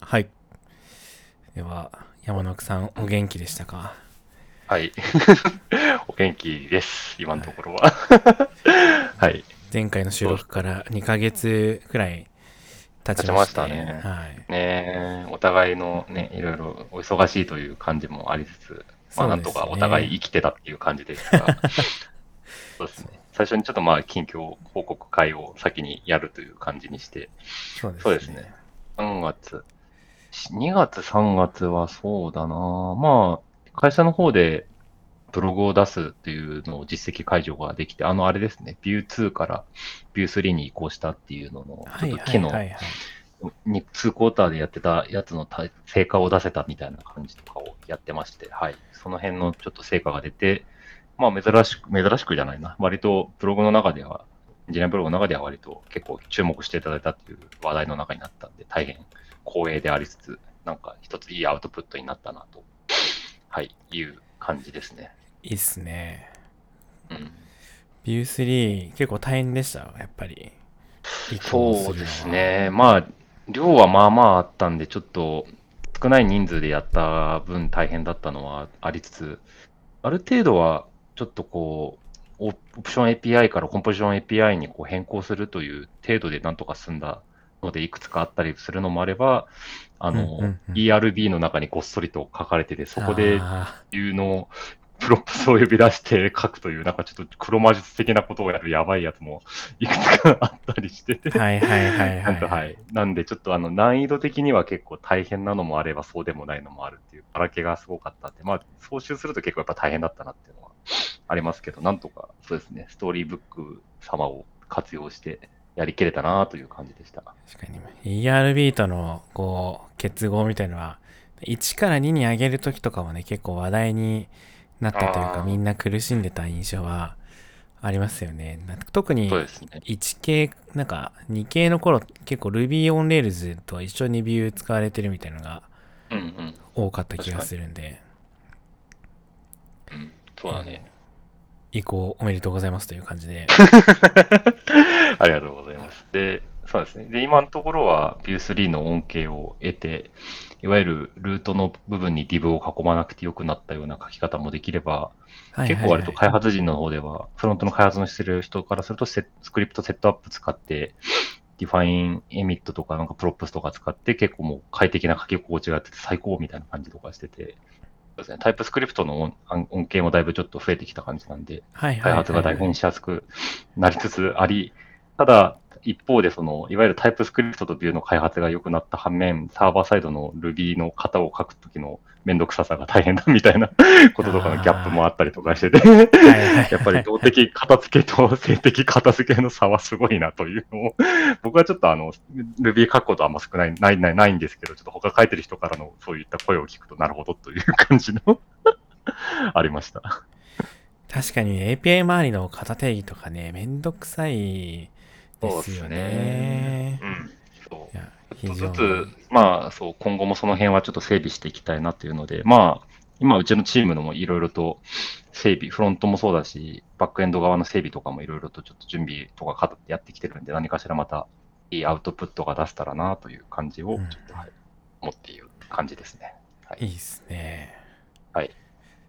はい。では、山野さん、お元気でしたか？はい。お元気です、今のところは。はい。前回の収録から2ヶ月くらい経ちましたねはい。ねえお互いのね、いろいろお忙しいという感じもありつつ、まあ、なんとかお互い生きてたっていう感じですが、そうですね。最初にちょっとまあ、近況報告会を先にやるという感じにして、そうですね。3月。2月、3月はそうだなまあ、会社の方でブログを出すっていうのを実績解除ができて、あのあれですね、View 2から View 3に移行したっていうのの、ちょっと機能。に2クォーターでやってたやつのた成果を出せたみたいな感じとかをやってまして、はい。その辺のちょっと成果が出て、まあ珍しく、珍しくじゃないな。割とブログの中では、ジニアブログの中では割と結構注目していただいたっていう話題の中になったんで、大変光栄でありつつ、なんか一ついいアウトプットになったなと、はい、いう感じですね。いいっすね。うん。View3 結構大変でした？やっぱり。そうです。ね。まあ、量はまあまああったんで、ちょっと少ない人数でやった分大変だったのはありつつ、ある程度はちょっとこう、オオプション API からコンポジション API にこう変更するという程度でなんとか済んだので、いくつかあったりするのもあれば、あの、うんうんうん ERB の中にごっそりと書かれてて、そこであいうのを、 props を呼び出して書くという、なんかちょっと黒魔術的なことをやるやばいやつもいくつかあったりしててー。はいはいはいは。ないはい。なんで、ちょっとあの、難易度的には結構大変なのもあれば、そうでもないのもあるっていう、ばらけがすごかったんで、まあ、総集すると結構やっぱ大変だったなっていうのはありますけど、なんとか、そうですね、ストーリーブック様を活用してやりきれたなという感じでした。確かに。ERB との、こう、結合みたいのは、1から2に上げるときとかもね、結構話題になったというか、みんな苦しんでた印象はありますよね。特にそうですね。1系、なんか2系の頃、結構 Ruby on Rails と一緒にビュー使われてるみたいなのがうんうん。多かった気がするんで、うん、そうだね。移行おめでとうございますという感じで。ありがとうございます。で、そうですね。で、今のところは View3 の恩恵を得て、いわゆるルートの部分に div を囲まなくてよくなったような書き方もできれば、はいはいはい結構割と開発陣の方では、フロントの開発のしてる人からするとセ、 script setup 使って、define emit とかなんか props とか使って結構もう快適な書き心地があってて最高みたいな感じとかしてて、ですね、タイプスクリプトの恩恩恵もだいぶちょっと増えてきた感じなんで、はいはいはい開発が大変しやすくなりつつあり、ただ、一方で、その、いわゆるタイプスクリプトとビューの開発が良くなった反面、サーバーサイドの Ruby の型を書くときのめんどくささが大変だみたいな こととかのギャップもあったりとかしてて、やっぱり動的片付けと性的片付けの差はすごいなというのを、僕はちょっとあの、Ruby 書くことはあんま少ない、ない、ない、ないんですけど、ちょっと他書いてる人からのそういった声を聞くとなるほどという感じの ありました。確かに API 周りの型定義とかね、めんどくさいですよね。うん。そうい。や、ちょっと非常に。ずつ、まあ、そう、今後もその辺はちょっと整備していきたいなっていうので、まあ、今、うちのチームのもいろいろと整備、フロントもそうだし、バックエンド側の整備とかもいろいろとちょっと準備とかかやってきてるんで、何かしらまたいいアウトプットが出せたらなという感じを、うんちょっと、はい、思っている感じですね。はい。いいっすね。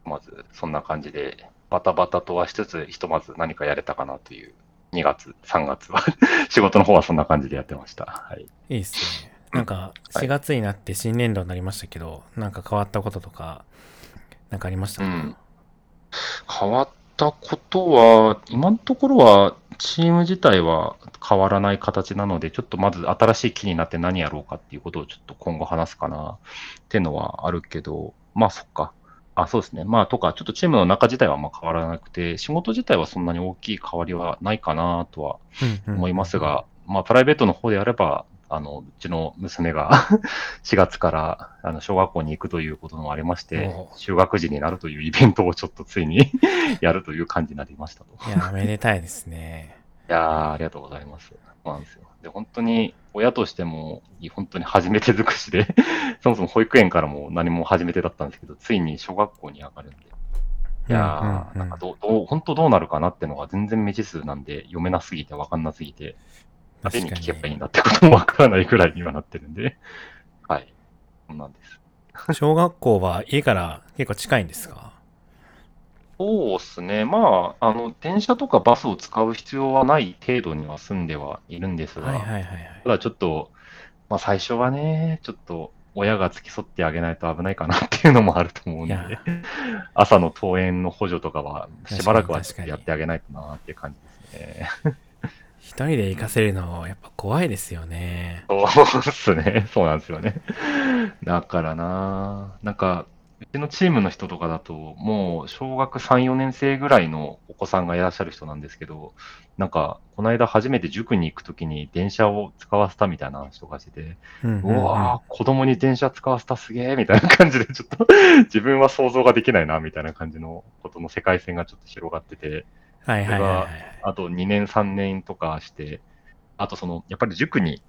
まず、そんな感じで、バタバタとはしつつ、ひとまず何かやれたかなという、2月、3月は、仕事の方はそんな感じでやってました。はい。いいっすね。なんか、4月になって新年度になりましたけど、なんか変わったこととか、なんかありましたか、うん変わったことは、今のところは、チーム自体は変わらない形なので、ちょっとまず新しい機になって何やろうかっていうことをちょっと今後話すかなっていうのはあるけど、まあそっか。あ、そうですね。まあとか、ちょっとチームの中自体はあんま変わらなくて、仕事自体はそんなに大きい変わりはないかなとはうんうん思いますが、まあ、プライベートの方であれば、あの、うちの娘が 4月からあの小学校に行くということもありまして就学時になるというイベントをちょっとついに やるという感じになりましたと。いや、めでたいですね。いやー、ありがとうございます。そうなんですよ。で、本当に、親としても、本当に初めて尽くしで、そもそも保育園からも何も初めてだったんですけど、ついに小学校に上がるんで、いやー、なんかどう、どう、本当どうなるかなってのが全然未知数なんで、読めなすぎて分かんなすぎて、手に聞けばいいんだってこともわからないくらいにはなってるんで、はい。そうなんです。小学校は家から結構近いんですか？そうですね。まあ、あの、電車とかバスを使う必要はない程度には住んではいるんですが、はいはいはいはい。ただちょっと、まあ最初はね、ちょっと親が付き添ってあげないと危ないかなっていうのもあると思うんで朝の登園の補助とかはしばらくはやってあげないとなっていう感じですね。一人で行かせるのやっぱ怖いですよね。そうですね。そうなんですよね。だからな、なんか、うちのチームの人とかだと、もう小学3、4年生ぐらいのお子さんがいらっしゃる人なんですけど、なんか、この間初めて塾に行くときに電車を使わせたみたいな話とかしてて、うんうんわぁ、子供に電車使わせたすげえみたいな感じで、ちょっと 自分は想像ができないな、みたいな感じのことの世界線がちょっと広がってて、はいはいはいはい。あと2年、3年とかして、あとその、やっぱり塾に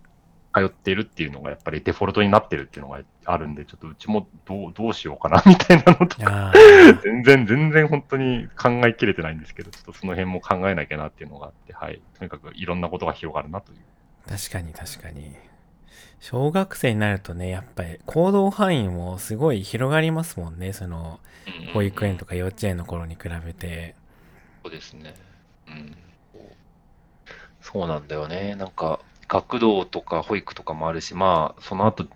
通っているっていうのがやっぱりデフォルトになってるっていうのがあるんで、ちょっとうちもどうどうしようかな みたいなのとか、全然、全然本当に考えきれてないんですけど、ちょっとその辺も考えなきゃなっていうのがあって、はい。とにかくいろんなことが広がるなという。確かに確かに。小学生になるとね、やっぱり行動範囲もすごい広がりますもんね。その、保育園とか。か幼稚園の頃に比べて。そうですね。うん。そうなんだよね。なんか、学童とか保育とかもあるし、まあ、その後、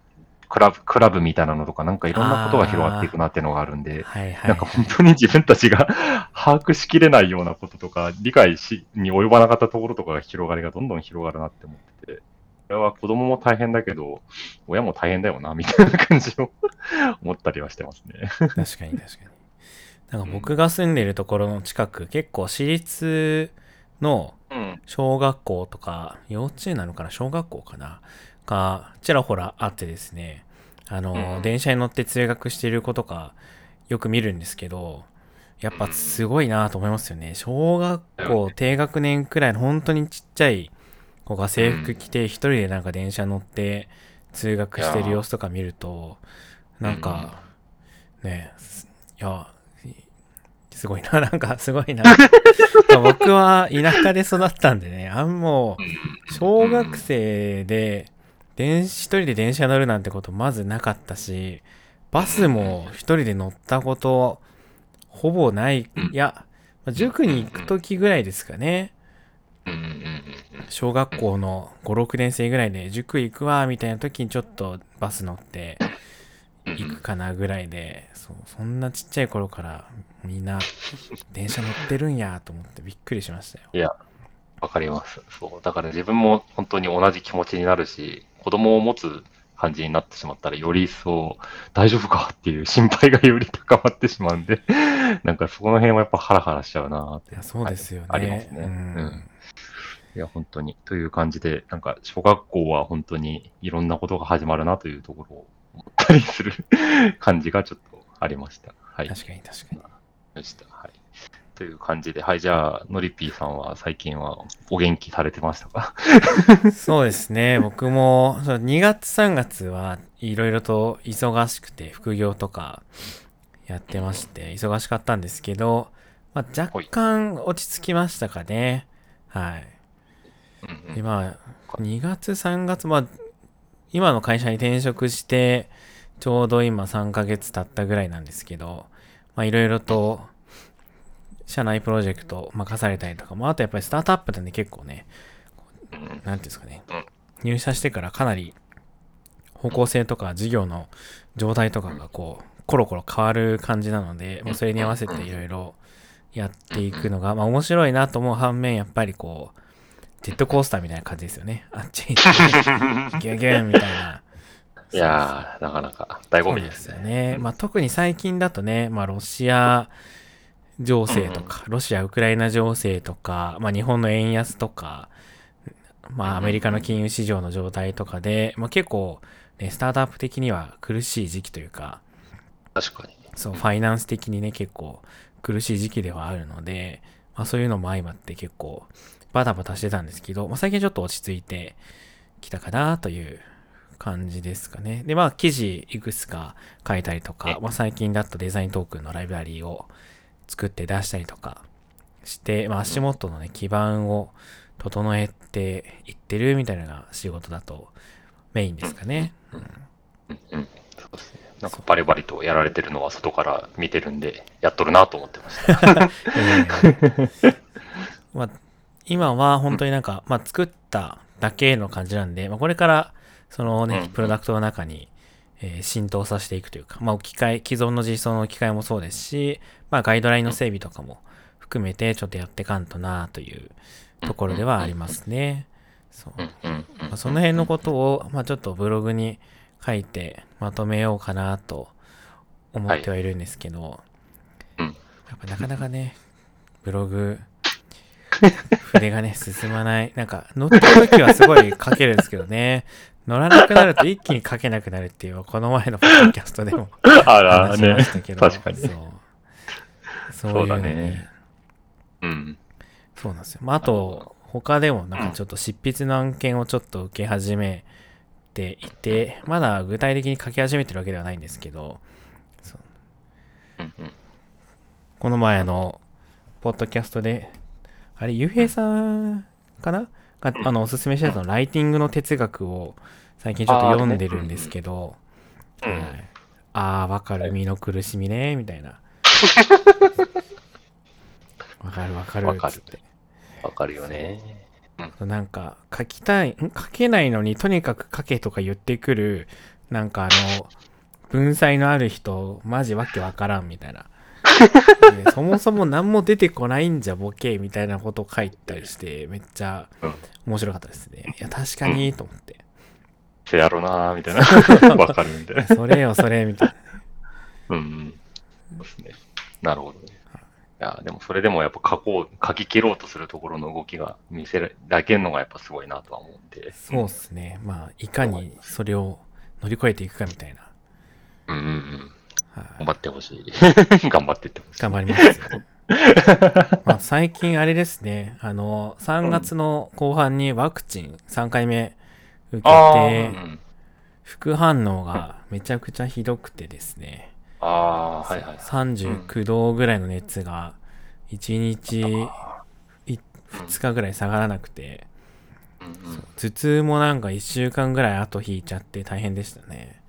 クラブ、クラブみたいなのとか、なんかいろんなことが広がっていくなっていうのがあるんで、はいはい、なんか本当に自分たちが 把握しきれないようなこととか、理解しに及ばなかったところとかが広がりがどんどん広がるなって思ってて、これは子供も大変だけど、親も大変だよな、みたいな感じを 思ったりはしてますね。確かに確かに。なんか僕が住んでるところの近く、結構私立のうん。小学校とか、幼稚園なのかな？小学校かな？が、ちらほらあってですね、あの、うん電車に乗って通学している子とか、よく見るんですけど、やっぱすごいなと思いますよね。小学校低学年くらいの本当にちっちゃい子が制服着て一人でなんか電車乗って通学してる様子とか見ると、なんか、ね、すいや、すごいな、なんかすごいな。ま あ僕は田舎で育ったんでね、あんもう、小学生で、電一人で電車乗るなんてことまずなかったし、バスも一人で乗ったこと、ほぼない。いや、まあ塾に行く時ぐらいですかね。小学校の5、6年生ぐらいで塾行くわ、みたいな時にちょっとバス乗って行くかなぐらいで、そう、そんなちっちゃい頃からみんな電車乗ってるんやと思ってびっくりしましたよ。いや、わかります。そう。だから自分も本当に同じ気持ちになるし、子供を持つ感じになってしまったら、より一層大丈夫かっていう心配がより高まってしまうんで、なんかそこの辺はやっぱハラハラしちゃうなっていや、そうですよね。ありますね。ううんん。いや、本当に。という感じで、なんか小学校は本当にいろんなことが始まるなというところを思ったりする 感じがちょっとありました。はい。確かに確かに。でした。はい。という感じで、はい、じゃあ、のりぴーさんは最近はお元気されてましたか？そうですね。僕も、そう2月3月はいろいろと忙しくて、副業とかやってまして、忙しかったんですけど、まあ、若干落ち着きましたかね。はい。うんで、まあ、2月3月、まあ、今の会社に転職して、ちょうど今3ヶ月経ったぐらいなんですけど、まあ、いろいろと、社内プロジェクト任されたりとか、まあ、とやっぱりスタートアップなんで結構ね、なんていうんですかね、入社してからかなり方向性とか事業の状態とかがこう、コロコロ変わる感じなので、もうそれに合わせていろいろやっていくのが、まあ面白いなと思う反面、やっぱりこう、ジェットコースターみたいな感じですよね。あっち行って、ギュギュンみたいな。いやー、なかなか醍醐味ですね。なんよね。まあ特に最近だとね、まあロシア情勢とか、ロシア・ウクライナ情勢とか、まあ日本の円安とか、まあアメリカの金融市場の状態とかで、まあ結構、ね、スタートアップ的には苦しい時期というか、確かに。そう、ファイナンス的にね、結構苦しい時期ではあるので、まあそういうのも相まって結構バタバタしてたんですけど、まあ最近ちょっと落ち着いてきたかなという感じですかね。で、まあ記事いくつか書いたりとか、まあ最近だとデザイントークンのライブラリーを作って出したりとかして、まあ足元のね、基盤を整えていってるみたいな仕事だとメインですかね。うん。そうですね。なんかバリバリとやられてるのは外から見てるんで、やっとるなと思ってました。ええまあ、今は本当になんか、まあ、作っただけの感じなんで、まあ、これからそのうんね、プロダクトの中に、えー浸透させていくというか、まあ、置き換え、既存の実装の置き換えもそうですし、まあ、ガイドラインの整備とかも含めてちょっとやってかんとなというところではありますね。そう。まあ、その辺のことを、まあ、ちょっとブログに書いてまとめようかなと思ってはいるんですけど、うんやっぱなかなかね、ブログ、筆がね、進まない。なんか、乗った時はすごい書けるんですけどね、乗らなくなると一気に書けなくなるっていう、この前のポッドキャストでもあら話しねましたけ。ど、確かに。そう。そういうねねうん。そうなんですよ。まあ、あと、他でもなんかちょっと執筆の案件をちょっと受け始めていて、まだ具体的に書き始めてるわけではないんですけど、この前の、ポッドキャストで、あれ、ゆうへいさんかな？が、あの、おすすめしてたの、ライティングの哲学を最近ちょっと読んでるんですけど、うんはいああ、わかる、身の苦しみね、みたいな。わかるわかる、わかるつって。わかるよね。なんか、書きたい、ん書けないのにとにかく書けとか言ってくる、なんかあの、文才のある人、マジわけわからんみたいな。でそもそも何も出てこないんじゃボケみたいなことを書いたりして、めっちゃうん面白かったですね。いや、確かに、と思って。せやろなーみたいな。わかるみたいな。それよ、それ、みたいな。うんうん。そうですね。なるほどね。いや、でもそれでもやっぱ書こう、書き切ろうとするところの動きが見せられるのがやっぱすごいなとは思うんで。そうっすね。まあ、いかにそれを乗り越えていくかみたいな。うんうんうん。はい頑張ってほしい。頑張っていってほしい。頑張りますよ。まあ、最近あれですね、あの、3月の後半にワクチン3回目受けあて副反応がめちゃくちゃひどくてですね、あー、はいはい。39度ぐらいの熱が1日2日ぐらい下がらなくて、頭痛もなんか1週間ぐらい後引いちゃって大変でしたね。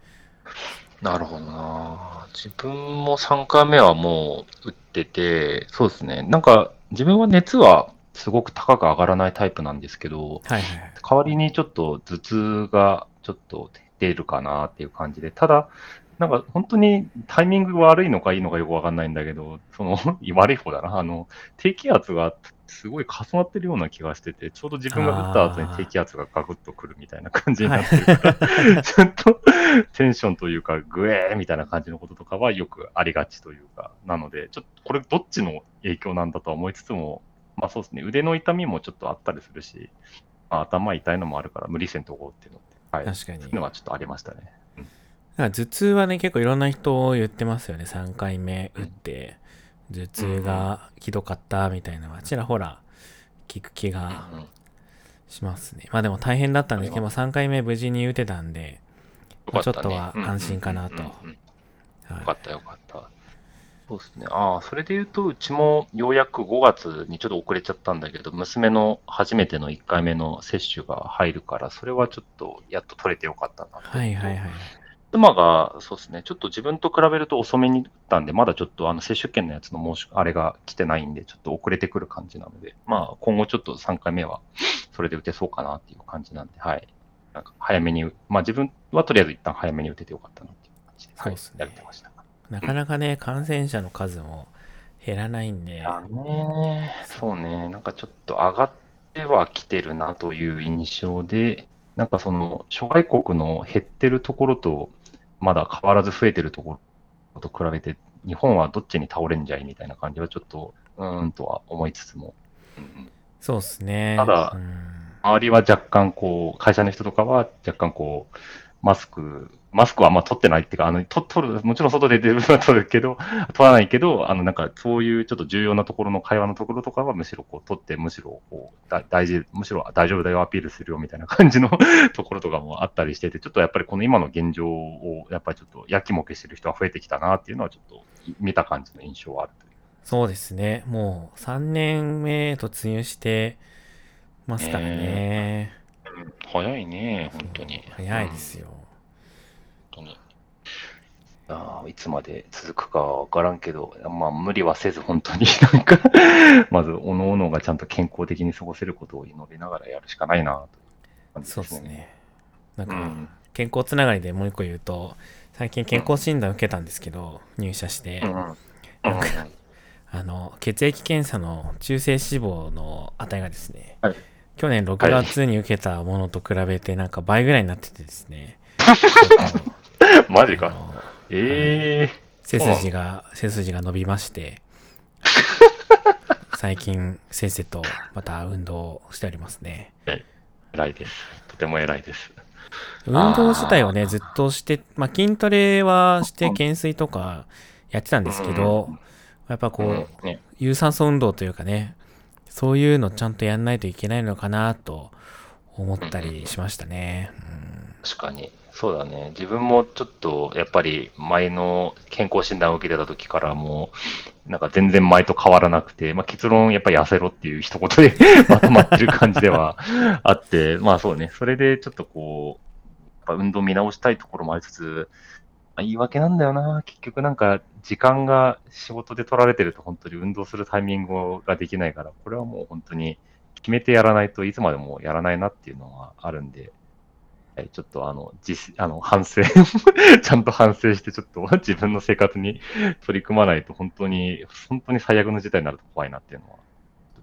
なるほどな自分も3回目はもう打ってて、そうですね。なんか自分は熱はすごく高く上がらないタイプなんですけど、はいはいはい。代わりにちょっと頭痛がちょっと出るかなっていう感じで、ただ、なんか本当にタイミングが悪いのかいいのかよくわかんないんだけど、その 悪い方だな。あの、低気圧がすごい重なってるような気がしてて、ちょうど自分が打った後に低気圧がガクッとくるみたいな感じになってるから、ちょっとテンションというか、グエーみたいな感じのこととかはよくありがちというか、なので、ちょっとこれどっちの影響なんだとは思いつつも、まあそうですね、腕の痛みもちょっとあったりするし、まあ、頭痛いのもあるから無理せんとこうっていうのって、はい、確かに。そういうのはちょっとありましたね。頭痛はね、結構いろんな人言ってますよね。3回目打って、頭痛がひどかったみたいなのは、ちらほら聞く気がうんしますね。まあでも大変だったんですけど、まあ3回目無事に打てたんで、まあちょっとは安心かなとよかったよかった。そうですね。ああ、それで言うと、うちもようやく5月にちょっと遅れちゃったんだけど、娘の初めての1回目の接種が入るから、それはちょっとやっと取れてよかったなと。はいはいはい。妻が、そうですね、ちょっと自分と比べると遅めに打ったんで、まだちょっとあの接種券のやつの申し、あれが来てないんで、ちょっと遅れてくる感じなので、まあ今後ちょっと3回目はそれで打てそうかなっていう感じなんで、はい。なんか早めに、まあ自分はとりあえず一旦早めに打ててよかったなっていう感じで、そうっすね。はい、やれてました。なかなかね、感染者の数も減らないんで、いやね、そうね、なんかちょっと上がってはきてるなという印象で、なんかその諸外国の減ってるところと、まだ変わらず増えてるところと比べて、日本はどっちに倒れんじゃいみたいな感じはちょっと、うーんとは思いつつも、うんうん。そうっすね。ただうん周りは若干こう、会社の人とかは若干こう、マスク、マスクはあんま取ってないっていうか、あの、と取る、もちろん外で出るのは取るけど、取らないけど、あの、なんかそういうちょっと重要なところの会話のところとかはむしろこう取って、むしろこう、だ大事、むしろ大丈夫だよアピールするよみたいな感じの ところとかもあったりしてて、ちょっとやっぱりこの今の現状を、やっぱりちょっとやきもきしてる人が増えてきたなっていうのはちょっと見た感じの印象はある。そうですね。もう3年目突入して、ますからね。うん早いね、本当に。早いですよ。本当に。あーいつまで続くかわからんけど、まあ無理はせず本当に なんか、まず、おのおのがちゃんと健康的に過ごせることを祈りながらやるしかないな、という感じそうですすね。なんか、うん。健康つながりでもう一個言うと、最近健康診断受けたんですけど、入社して、うんうん。うんあの、血液検査の中性脂肪の値がですね、はい去年6月に受けたものと比べてなんか倍ぐらいになっててですね、マジか。ええ背筋が、背筋が伸びまして、最近先生とまた運動をしておりますね。偉いです。とても偉いです。運動自体をね、ずっとして、まあ、筋トレはして懸垂とかやってたんですけど、やっぱこう、有酸素運動というかね、そういうのちゃんとやんないといけないのかなと思ったりしましたね。確かに。そうだね。自分もちょっと、やっぱり前の健康診断を受けてた時からもう、なんか全然前と変わらなくて、まあ結論やっぱり痩せろっていう一言でまとまってる感じでは あって、まあそうね。それでちょっとこう、やっぱ運動見直したいところもありつつ、まあ言い訳なんだよな。結局なんか時間が仕事で取られてると本当に運動するタイミングができないから、これはもう本当に決めてやらないといつまでもやらないなっていうのはあるんで、はいちょっとあの、実、あの、反省、ちゃんと反省して、ちょっと 自分の生活に 取り組まないと、本当に、本当に最悪の事態になると怖いなっていうのは、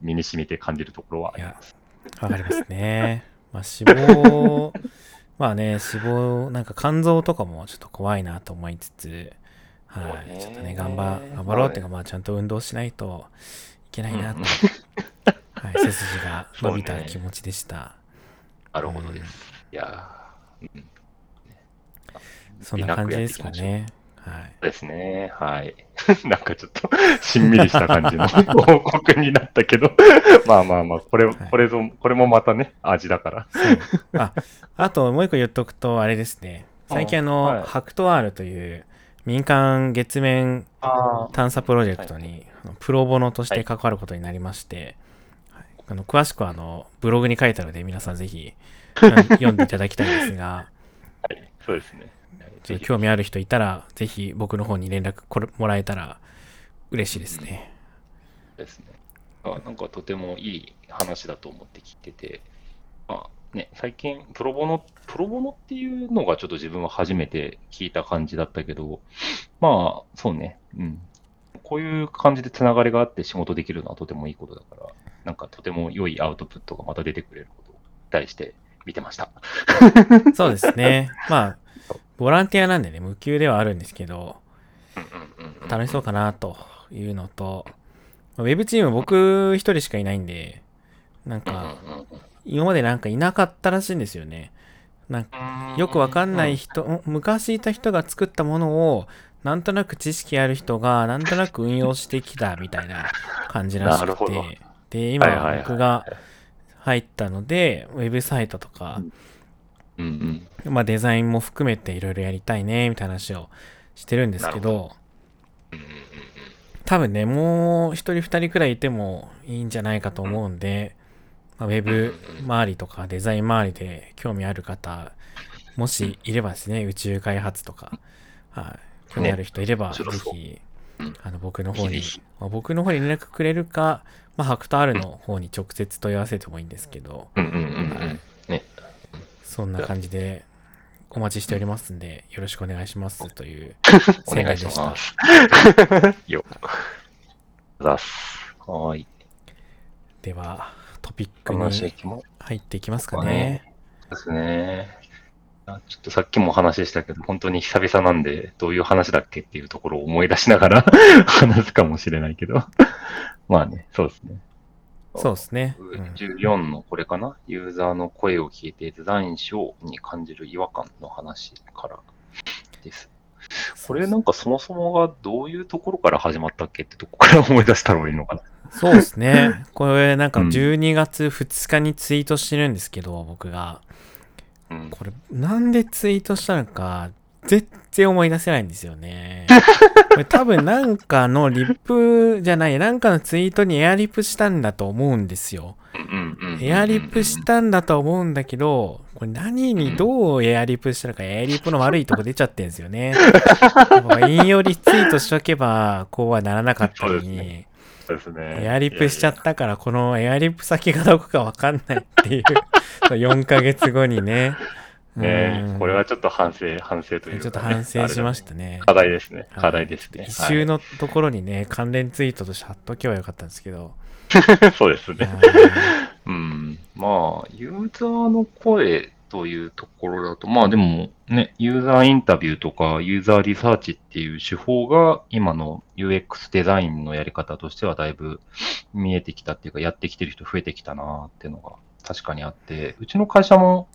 身に染みて感じるところはあります。わかりますね。まあ脂肪、まあね、脂肪、なんか肝臓とかもちょっと怖いなと思いつつ、はい、ちょっとね、頑張、頑張ろうっていうか、まあちゃんと運動しないといけないなと、うん はい、背筋が伸びた気持ちでした。なるほどです。いやー、うんそんな感じですかね。はい。ですね。はい。なんかちょっと、しんみりした感じの 報告になったけど、まあまあまあ、これ、はいこれぞ、これもまたね、味だから。あ、あともう一個言っとくと、あれですね。最近あの、はいハクトワールという民間月面あ探査プロジェクトに、プロボノとして関わることになりまして、はいあの詳しくはあのブログに書いてあるので皆さんぜひうん 読んでいただきたいんですが、はい、そうですね。ちょっと興味ある人いたら、ぜひ僕の方に連絡これもらえたら嬉しいですね。ですね。あなんかとてもいい話だと思って聞いてて、まあね、最近プロボノ、プロボノっていうのがちょっと自分は初めて聞いた感じだったけど、まあ、そうね、うん。こういう感じでつながりがあって仕事できるのはとてもいいことだから、なんかとても良いアウトプットがまた出てくれることを期待して見てました。そうですね。まあ、ボランティアなんでね、無給ではあるんですけど、楽しそうかなというのと、ウェブチーム僕一人しかいないんで、なんか、今までなんかいなかったらしいんですよね。なんかよくわかんない人、ん昔いた人が作ったものを、なんとなく知識ある人が、なんとなく運用してきたみたいな感じらしくて。で、今僕が入ったので、ウェブサイトとか、うんうん。まあデザインも含めていろいろやりたいね、みたいな話をしてるんですけど、多分ね、もう一人二人くらいいてもいいんじゃないかと思うんで、まあ、ウェブ周りとかデザイン周りで興味ある方、もしいればですね、宇宙開発とか、はい、興味ある人いれば、ぜひうん、あの、僕の方にまあ僕の方に連絡くれるか、まあ、ハクト R の方に直接問い合わせてもいいんですけど。そんな感じでお待ちしておりますんで、よろしくお願いしますというお願いし宣言でした。よ。はーい。では、トピックに入っていきますかねね。ですね。あちょっとさっきも話したけど、本当に久々なんで、どういう話だっけっていうところを思い出しながら 話すかもしれないけど。まあね、そうですね。そうですね。うん14のこれかな、ユーザーの声を聞いてデザインしように感じる違和感の話からです。これなんかそもそもがどういうところから始まったっけってとこから思い出したらいいのかな。そうですね。これなんかうん12月2日にツイートしてるんですけど、僕が。うん。これなんでツイートしたのか、全然思い出せないんですよね。こ れ多分なんかのリップじゃない、なんかのツイートにエアリップしたんだと思うんですよ。エアリップしたんだと思うんだけど、これ何にどうエアリップしたのか、エアリップの悪いとこ出ちゃってんですよね。引用リツイートしとけば、こうはならなかったのに、そうですね。エアリップしちゃったから、このエアリップ先がどこかわかんないっていう、4ヶ月後にね。うんねこれはちょっと反省、反省というかね、ちょっと反省しましたね。課題ですね。はい課題ですね。一周のところにね、関連ツイートとして貼っとけばよかったんですけど。は いそうですね。あ うん。まあ、ユーザーの声というところだと、まあでもね、ユーザーインタビューとかユーザーリサーチっていう手法が今の UX デザインのやり方としてはだいぶ見えてきたっていうか、やってきてる人増えてきたなっていうのが確かにあって、うちの会社も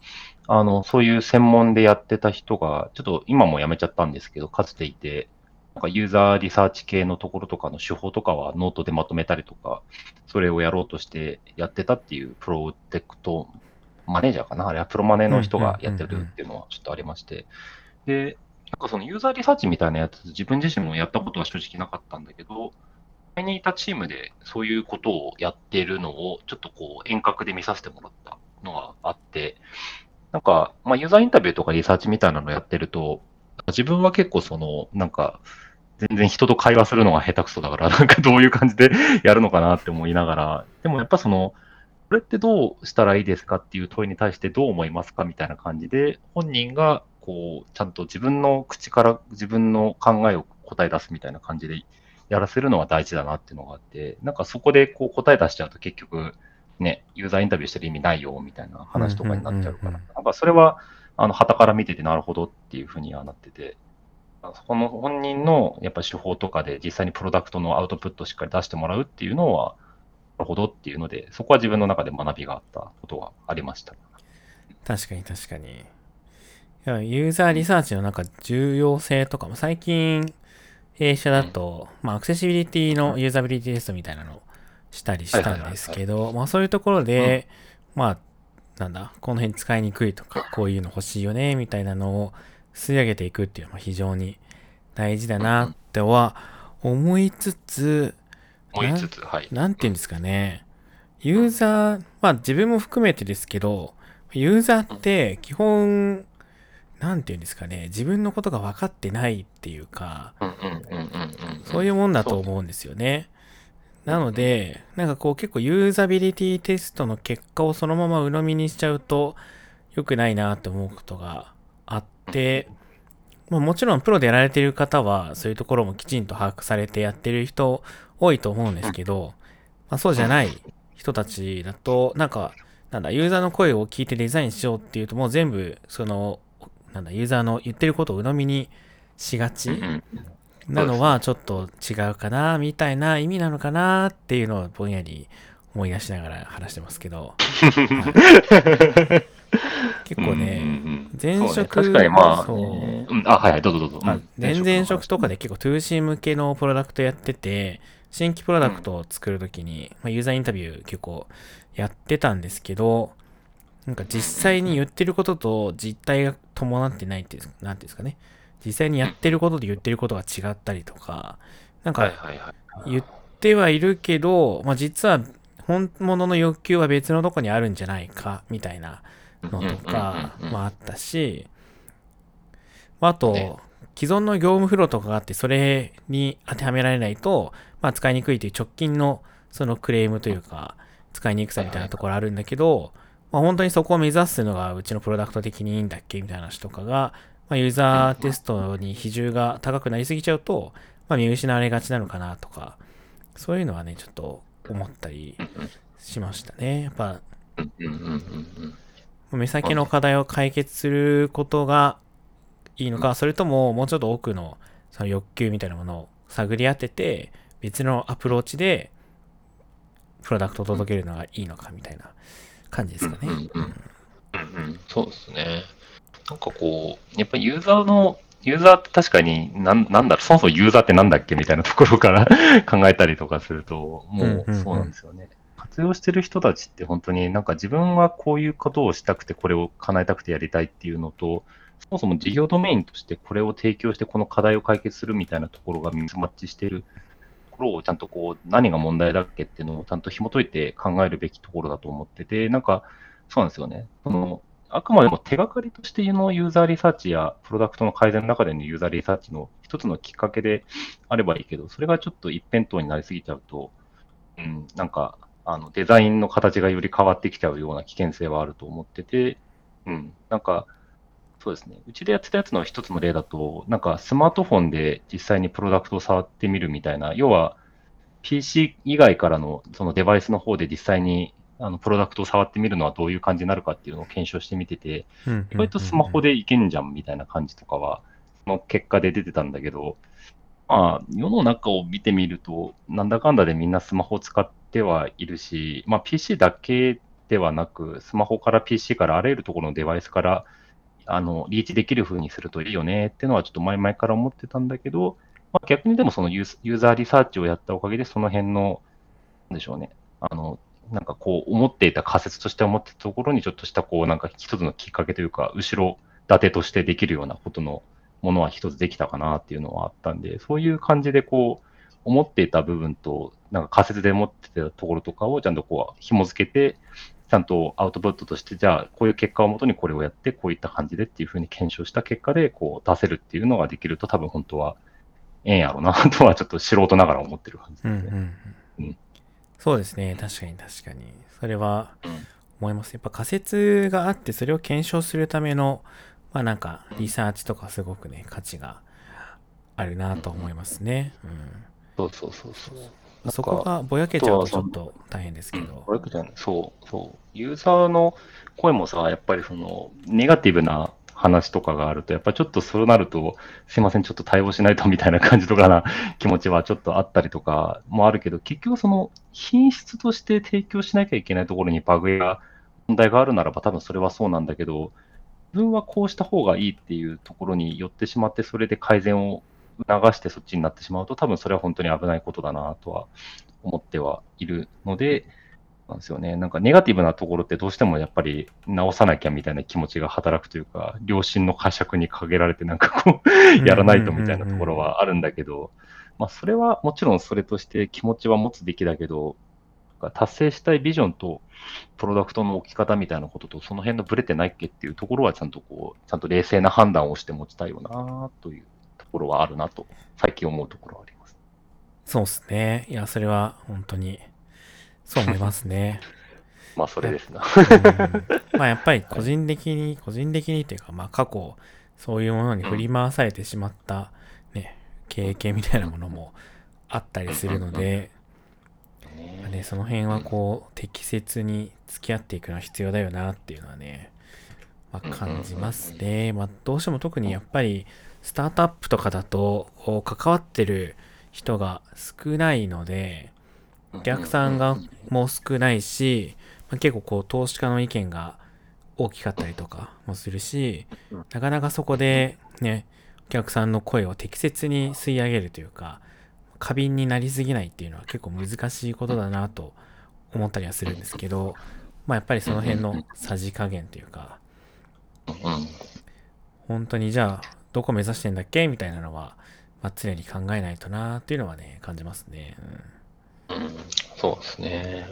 あの、そういう専門でやってた人が、ちょっと今も辞めちゃったんですけど、かつていて、なんかユーザーリサーチ系のところとかの手法とかはノートでまとめたりとか、それをやろうとしてやってたっていうプロダクトマネージャーかな？あれはプロマネの人がやってるっていうのはちょっとありまして。で、なんかそのユーザーリサーチみたいなやつ、自分自身もやったことは正直なかったんだけど、前にいたチームでそういうことをやってるのをちょっとこう遠隔で見させてもらったのがあって、なんか、まあ、ユーザーインタビューとかリサーチみたいなのやってると、自分は結構その、なんか、全然人と会話するのが下手くそだから、なんかどういう感じで やるのかなって思いながら、でもやっぱその、これってどうしたらいいですかっていう問いに対してどう思いますかみたいな感じで、本人がこう、ちゃんと自分の口から自分の考えを答え出すみたいな感じでやらせるのは大事だなっていうのがあって、なんかそこでこう答え出しちゃうと結局、ね、ユーザーインタビューしてる意味ないよみたいな話とかになっちゃうから、なんかそれは、あの、旗から見ててなるほどっていうふうにはなってて、そこの本人のやっぱり手法とかで実際にプロダクトのアウトプットをしっかり出してもらうっていうのは、なるほどっていうので、そこは自分の中で学びがあったことがありました。確かに確かに。ユーザーリサーチのなんか重要性とかも最近、弊社だと、まあ、アクセシビリティのユーザビリティテストみたいなのをしたりしたんですけど、まあそういうところで、まあ、なんだ、この辺使いにくいとか、こういうの欲しいよね、みたいなのを吸い上げていくっていうのは非常に大事だなっては思いつつ、思いつつ、はい。なんていうんですかね。ユーザー、まあ自分も含めてですけど、ユーザーって基本、なんていうんですかね、自分のことが分かってないっていうか、うんうんうんうんうん。そういうもんだと思うんですよね。なので、なんかこう結構ユーザビリティテストの結果をそのまま鵜呑みにしちゃうと良くないなって思うことがあって、まあ、もちろんプロでやられてる方はそういうところもきちんと把握されてやってる人多いと思うんですけど、まあ、そうじゃない人たちだと、なんか、なんだ、ユーザーの声を聞いてデザインしようっていうともう全部、その、なんだ、ユーザーの言ってることを鵜呑みにしがちなのはちょっと違うかな、みたいな意味なのかなっていうのをぼんやり思い出しながら話してますけど。結構ね、前職確かにまあ、前々職とかで結構 2C 向けのプロダクトやってて、新規プロダクトを作るときに、まあ、ユーザーインタビュー結構やってたんですけど、なんか実際に言ってることと実態が伴ってないっていう、なんていうんですかね。実際にやってることで言ってることが違ったりとか、なんはいか。言ってはいるけど、まあ、実は本物の欲求は別のとこにあるんじゃないか、みたいなのとかもあったし、まああとね、既存の業務フローとかがあって、それに当てはめられないと、まあ、使いにくいという直近のそのクレームというか、使いにくさみたいなところあるんだけど、まあ、本当にそこを目指すのがうちのプロダクト的にいいんだっけみたいな話とかが、まあ、ユーザーテストに比重が高くなりすぎちゃうと、まあ、見失われがちなのかなとか、そういうのはね、ちょっと思ったりしましたね。やっぱ、目先の課題を解決することがいいのか、それとももうちょっと奥のその欲求みたいなものを探り当てて、別のアプローチでプロダクトを届けるのがいいのかみたいな感じですかね。うんうんうんそうですね。なんかこう、やっぱりユーザーの、ユーザーって確かに、なんなんだろう、そもそもユーザーってなんだっけみたいなところから 考えたりとかすると、もうそうなんですよね。活用してる人たちって本当になんか自分はこういうことをしたくて、これを叶えたくてやりたいっていうのと、そもそも事業ドメインとしてこれを提供してこの課題を解決するみたいなところがミスマッチしているところをちゃんとこう何が問題だっけっていうのをちゃんと紐解いて考えるべきところだと思ってて、なんかそうなんですよね。そのあくまでも手がかりとしてのユーザーリサーチやプロダクトの改善の中でのユーザーリサーチの一つのきっかけであればいいけど、それがちょっと一辺倒になりすぎちゃうと、うん、なんかあのデザインの形がより変わってきちゃうような危険性はあると思ってて、うん、なんか、そうですね。うちでやってたやつの一つの例だと、なんかスマートフォンで実際にプロダクトを触ってみるみたいな、要は PC 以外からのそのデバイスの方で実際にあのプロダクトを触ってみるのはどういう感じになるかっていうのを検証してみてて、意外とスマホでいけんじゃんみたいな感じとかは、その結果で出てたんだけど、まあ、世の中を見てみると、なんだかんだでみんなスマホを使ってはいるし、まあ、PC だけではなく、スマホから PC からあらゆるところのデバイスからあのリーチできる風にするといいよねっていうのはちょっと前々から思ってたんだけど、まあ、逆にでもそのユーザーリサーチをやったおかげで、その辺の、なんでしょうね、あの、なんかこう思っていた仮説として思ってたところにちょっとしたこうなんか一つのきっかけというか、後ろ盾としてできるようなことのものは一つできたかなっていうのはあったんで、そういう感じでこう、思っていた部分と、なんか仮説で持ってたところとかをちゃんとこう紐付けて、ちゃんとアウトプットとして、じゃあこういう結果をもとにこれをやって、こういった感じでっていうふうに検証した結果でこう出せるっていうのができると多分本当はええんやろうなとはちょっと素人ながら思ってる感じですね。うんうんうん、そうですね。確かに確かに。それは思います。やっぱ仮説があって、それを検証するための、まあなんかリサーチとかすごくね、価値があるなと思いますね。うんそうそうそうそう。そこがぼやけちゃうとちょっと大変ですけど。ぼやけちゃうそうそう。ユーザーの声もさ、やっぱりその、ネガティブな話とかがあると、やっぱちょっとそうなると、すいません、ちょっと対応しないとみたいな感じとかな気持ちはちょっとあったりとかもあるけど、結局その品質として提供しなきゃいけないところにバグや問題があるならば多分それはそうなんだけど、自分はこうした方がいいっていうところに寄ってしまって、それで改善を促してそっちになってしまうと、多分それは本当に危ないことだなとは思ってはいるので、なんですよね。なんかネガティブなところってどうしてもやっぱり直さなきゃみたいな気持ちが働くというか、良心の呵責にかけられてなんかこうやらないとみたいなところはあるんだけど、まあそれはもちろんそれとして気持ちは持つべきだけど、達成したいビジョンとプロダクトの置き方みたいなこととその辺のブレてないっけっていうところはちゃんとこう、ちゃんと冷静な判断をして持ちたいよなというところはあるなと、最近思うところはあります。そうですね。いや、それは本当にそう思いますね。まあ、それですな。まあ、やっぱり個人的に、個人的にというか、まあ、過去、そういうものに振り回されてしまった、ね、経験みたいなものもあったりするので、まあね、その辺はこう、適切に付き合っていくのは必要だよなっていうのはね、まあ、感じますね。まあ、どうしても特にやっぱり、スタートアップとかだと、関わってる人が少ないので、お客さんがもう少ないし、まあ、結構こう投資家の意見が大きかったりとかもするし、なかなかそこでね、お客さんの声を適切に吸い上げるというか、過敏になりすぎないっていうのは結構難しいことだなと思ったりはするんですけど、まあやっぱりその辺のさじ加減というか、本当にじゃあどこ目指してんだっけみたいなのは、まあ、常に考えないとなっていうのはね、感じますね。うんそうですね。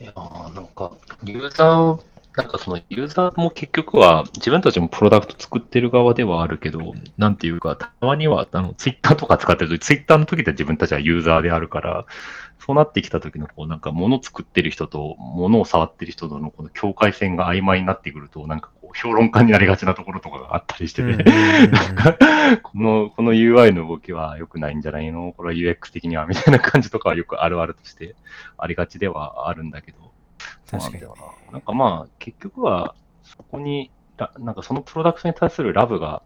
いやなんか、ユーザー、なんかそのユーザーも結局は自分たちもプロダクト作ってる側ではあるけど、なんていうか、たまにはあのツイッターとか使ってると、ツイッターの時で自分たちはユーザーであるから、そうなってきた時のこうなんか物作ってる人と物を触ってる人とのこの境界線が曖昧になってくると、なんか評論家になりがちなところとかがあったりして て、この、この UI の動きは良くないんじゃないの？これは UX 的にはみたいな感じとかはよくあるあるとしてありがちではあるんだけど、確かに、ね、なんかまあ、結局はそこに、なんかそのプロダクトに対するラブが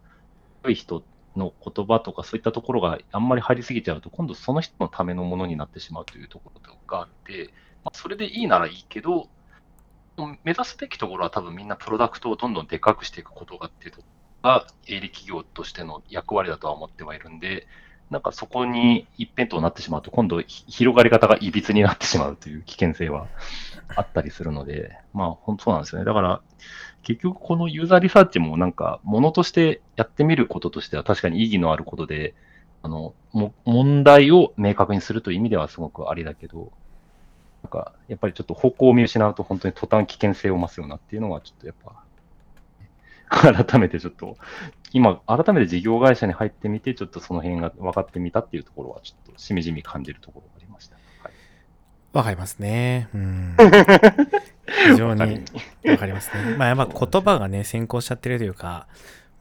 良い人の言葉とかそういったところがあんまり入りすぎちゃうと、今度その人のためのものになってしまうというところがあって、まあ、それでいいならいいけど、目指すべきところは多分みんなプロダクトをどんどんでかくしていくことがっていうとが営利企業としての役割だとは思ってはいるんで、なんかそこに一辺倒になってしまうと、今度広がり方がいびつになってしまうという危険性はあったりするので、まあ本当そうなんですよね。だから結局このユーザーリサーチもなんか、ものとしてやってみることとしては確かに意義のあることで、あの、問題を明確にするという意味ではすごくありだけど、なんか、やっぱりちょっと方向を見失うと本当に途端危険性を増すよなっていうのはちょっとやっぱ、改めてちょっと、今、改めて事業会社に入ってみて、ちょっとその辺が分かってみたっていうところは、ちょっとしみじみ感じるところがありました。はい、わかりますね。うん。非常にわかりますね。まあ、やっぱ言葉がね、先行しちゃってるというか、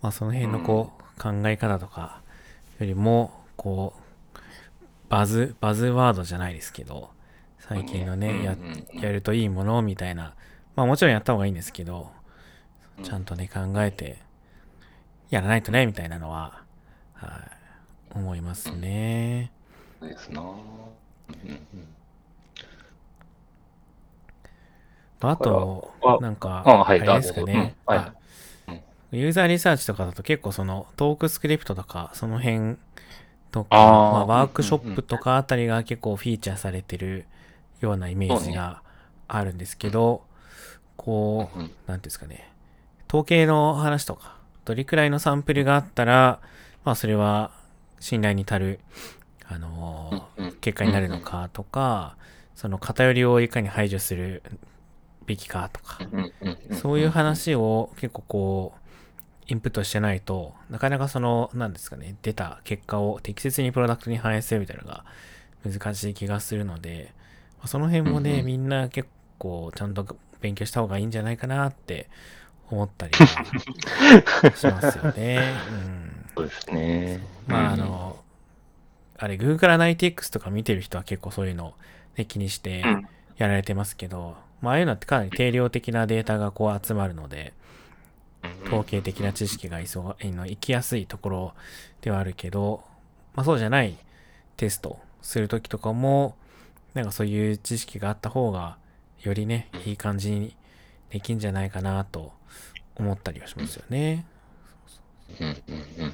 まあ、その辺のこう、考え方とかよりも、こう、バズ、バズワードじゃないですけど、最近のね、や、やるといいものみたいな、まあもちろんやった方がいいんですけど、ちゃんとね、考えて、やらないとね、みたいなのは、はい、思いますね。ですな。あとあ、なんか、あれですかね。ユーザーリサーチとかだと結構そのトークスクリプトとかその辺とか、まあ、ワークショップとかあたりが結構フィーチャーされてるようなイメージがあるんですけど、こう、うんなんていうんですかね、統計の話とか、どれくらいのサンプルがあったら、まあそれは信頼に足る、あの結果になるのかとか、その偏りをいかに排除するべきかとか、そういう話を結構こう、インプットしてないと、なかなかその、なんですかね、出た結果を適切にプロダクトに反映するみたいなのが難しい気がするので、まあその辺もね、うんうんみんな結構ちゃんと勉強した方がいいんじゃないかなって思ったりは しますよね。うん。そうですね。まああの、あれ、Google Analytics とか見てる人は結構そういうの、ね、気にしてうんやられてますけど、まあああいうのってかなり定量的なデータがこう集まるので、統計的な知識がいそうあの行きやすいところではあるけど、まあそうじゃないテストするときとかも、なんかそういう知識があった方が、よりね、いい感じにできんじゃないかなと思ったりはしますよね。うんうんうんうん。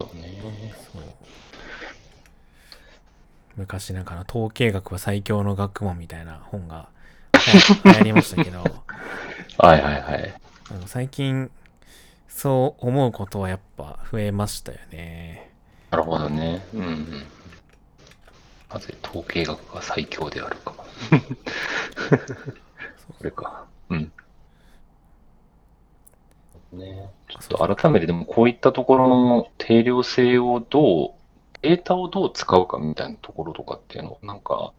そうね。そう昔なんかの統計学は最強の学問みたいな本が流行りましたけど、はいはいはい。最近そう思うことはやっぱ増えましたよね。なるほどね。うんうん。なぜ統計学が最強であるか。これか。うん。ね、ちょっと改めてでもこういったところの定量性をどう、データをどう使うかみたいなところとかっていうのを、なんか、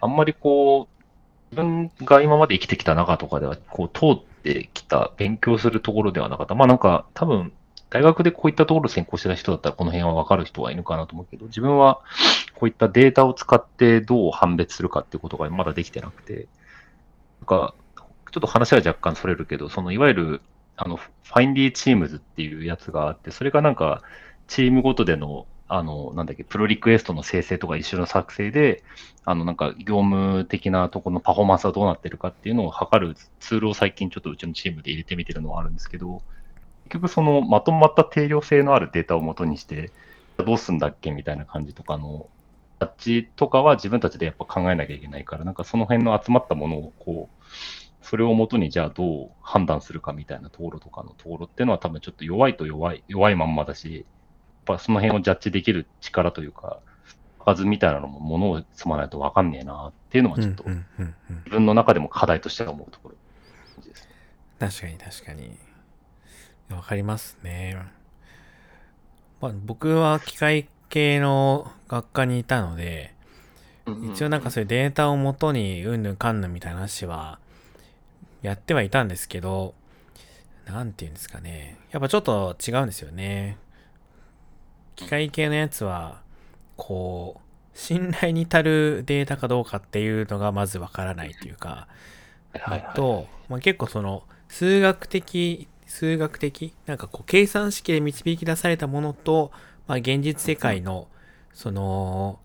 あんまりこう、自分が今まで生きてきた中とかでは、こう、通ってきた、勉強するところではなかった。まあなんか、多分、大学でこういったところを専攻してた人だったら、この辺はわかる人はいるかなと思うけど、自分はこういったデータを使ってどう判別するかっていうことがまだできてなくて、なんか、ちょっと話は若干それるけど、そのいわゆる、あの、ファインディーチームズっていうやつがあって、それがなんか、チームごとでの、あの、なんだっけ、プロリクエストの生成とか一緒の作成で、あの、なんか、業務的なところのパフォーマンスはどうなってるかっていうのを測るツールを最近ちょっとうちのチームで入れてみてるのはあるんですけど、局そのまとまった定量性のあるデータを元にして、どうすんだっけみたいな感じとかの、タッチとかは自分たちでやっぱ考えなきゃいけないから、なんかその辺の集まったものをこう、それを元にじゃあどう判断するかみたいなところとかのところっていうのは多分ちょっと弱いと弱い、弱いまんまだし、やっぱその辺をジャッジできる力というか、数みたいなのもものを積まないとわかんねえなっていうのはちょっと自分の中でも課題としては思うところですね。確かに確かに。わかりますね。まあ、僕は機械系の学科にいたので、一応なんかそういうデータをもとにうんぬんかんぬんみたいな話はやってはいたんですけど、なんていうんですかね。やっぱちょっと違うんですよね。機械系のやつは、こう、信頼に足るデータかどうかっていうのがまずわからないというか、はいはい。と、まあ、結構その数学的数学的なんかこう計算式で導き出されたものと、まあ、現実世界のその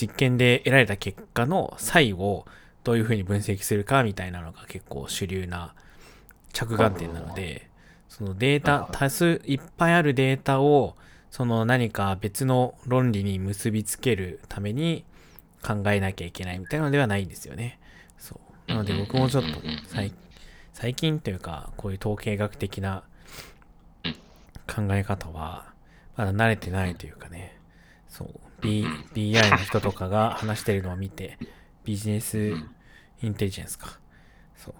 実験で得られた結果の差異をどういうふうに分析するかみたいなのが結構主流な着眼点なのでそのデータ多数いっぱいあるデータをその何か別の論理に結びつけるために考えなきゃいけないみたいなのではないんですよね。そう。なので僕もちょっと最最近というか、こういう統計学的な考え方は、まだ慣れてないというかね、そう、B、BI の人とかが話してるのを見て、ビジネスインテリジェンスか。そう。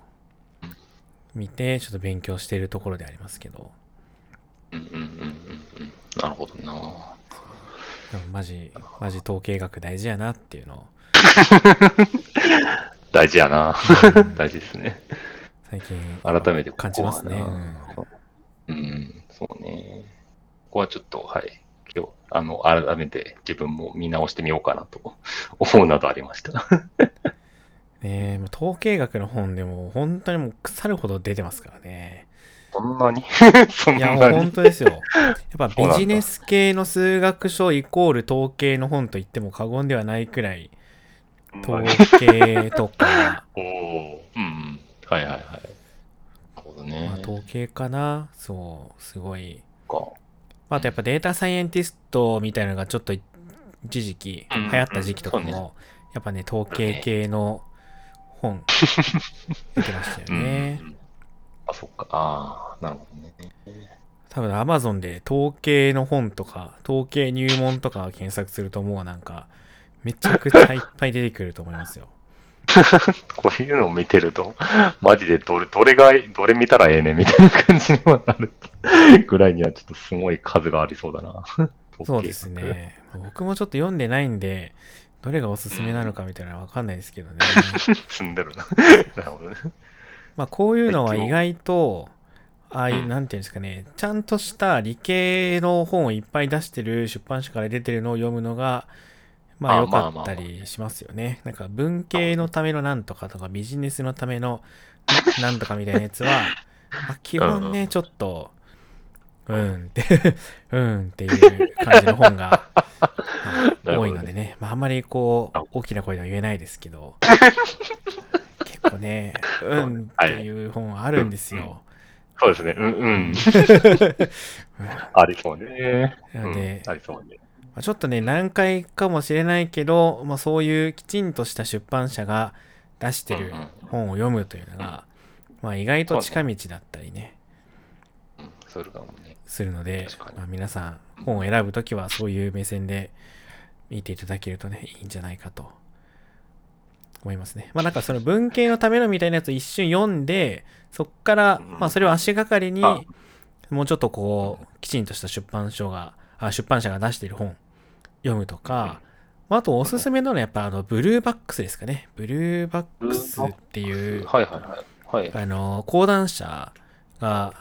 見て、ちょっと勉強しているところでありますけど、うんうんうんうんうん。なるほどな。でもマジ、マジ統計学大事やなっていうのを、大事やな。大事ですね。最近、改めて感じますね。うんうん、そうね。ここはちょっと、はい。今日、あの、改めて自分も見直してみようかなと 思うなどありました。ねえ、もう統計学の本でも本当にもう腐るほど出てますからね。そんなに？そんいや、もうなに本当ですよ。やっぱビジネス系の数学書イコール統計の本と言っても過言ではないくらい、統計とか、うん。はいはいはい。なるほどね。まあ、統計かな。そう、すごい。か。まあ、あとやっぱデータサイエンティストみたいなのがちょっと一時期うん流行った時期とかそうねも、やっぱね、統計系の本 出てましたようんね。うんあ、そっか。ああ、なるほどね。多分 Amazon で統計の本とか、統計入門とか検索するともうなんか、めちゃくちゃいっぱい出てくると思いますよ。こういうのを見てると、マジでどれ、どれが、どれ見たらええねんみたいな感じにはなるぐらいにはちょっとすごい数がありそうだな。そうです。ね。僕もちょっと読んでないんで、どれがおすすめなのかみたいなのはわかんないですけどね。積んでるな。なるほどね。まあこういうのは意外と、ああいうう、なんていうんですかね、ちゃんとした理系の本をいっぱい出してる出版社から出てるのを読むのが、まああ良かったりしますよね。なんか文系のためのなんとかとかビジネスのためのなんとかみたいなやつは、まあ、基本ね、ちょっと、うんって、うんっていう感じの本が、多いのでね、まああんまりこう、大きな声では言えないですけど、結構ね、うんっていう本はあるんですよ。そうですね。うん、うん。ありそうね。なのでうんありそうね。まあちょっとね、難解かもしれないけど、まあ、そういうきちんとした出版社が出してる本を読むというのが、まあ、意外と近道だったりね。するのでまあ、皆さん本を選ぶときはそういう目線で見ていただけるとね、いいんじゃないかと思いますね。まあなんかその文系のためのみたいなやつを一瞬読んで、そっからうん、まあそれを足がかりにあ、もうちょっとこう、きちんとした出版社が、あ出版社が出している本読むとか、まあ、あとおすすめなのはやっぱあの、ブルーバックスですかね。ブルーバックスっていう、はいはいはい。はい。あの、講談社が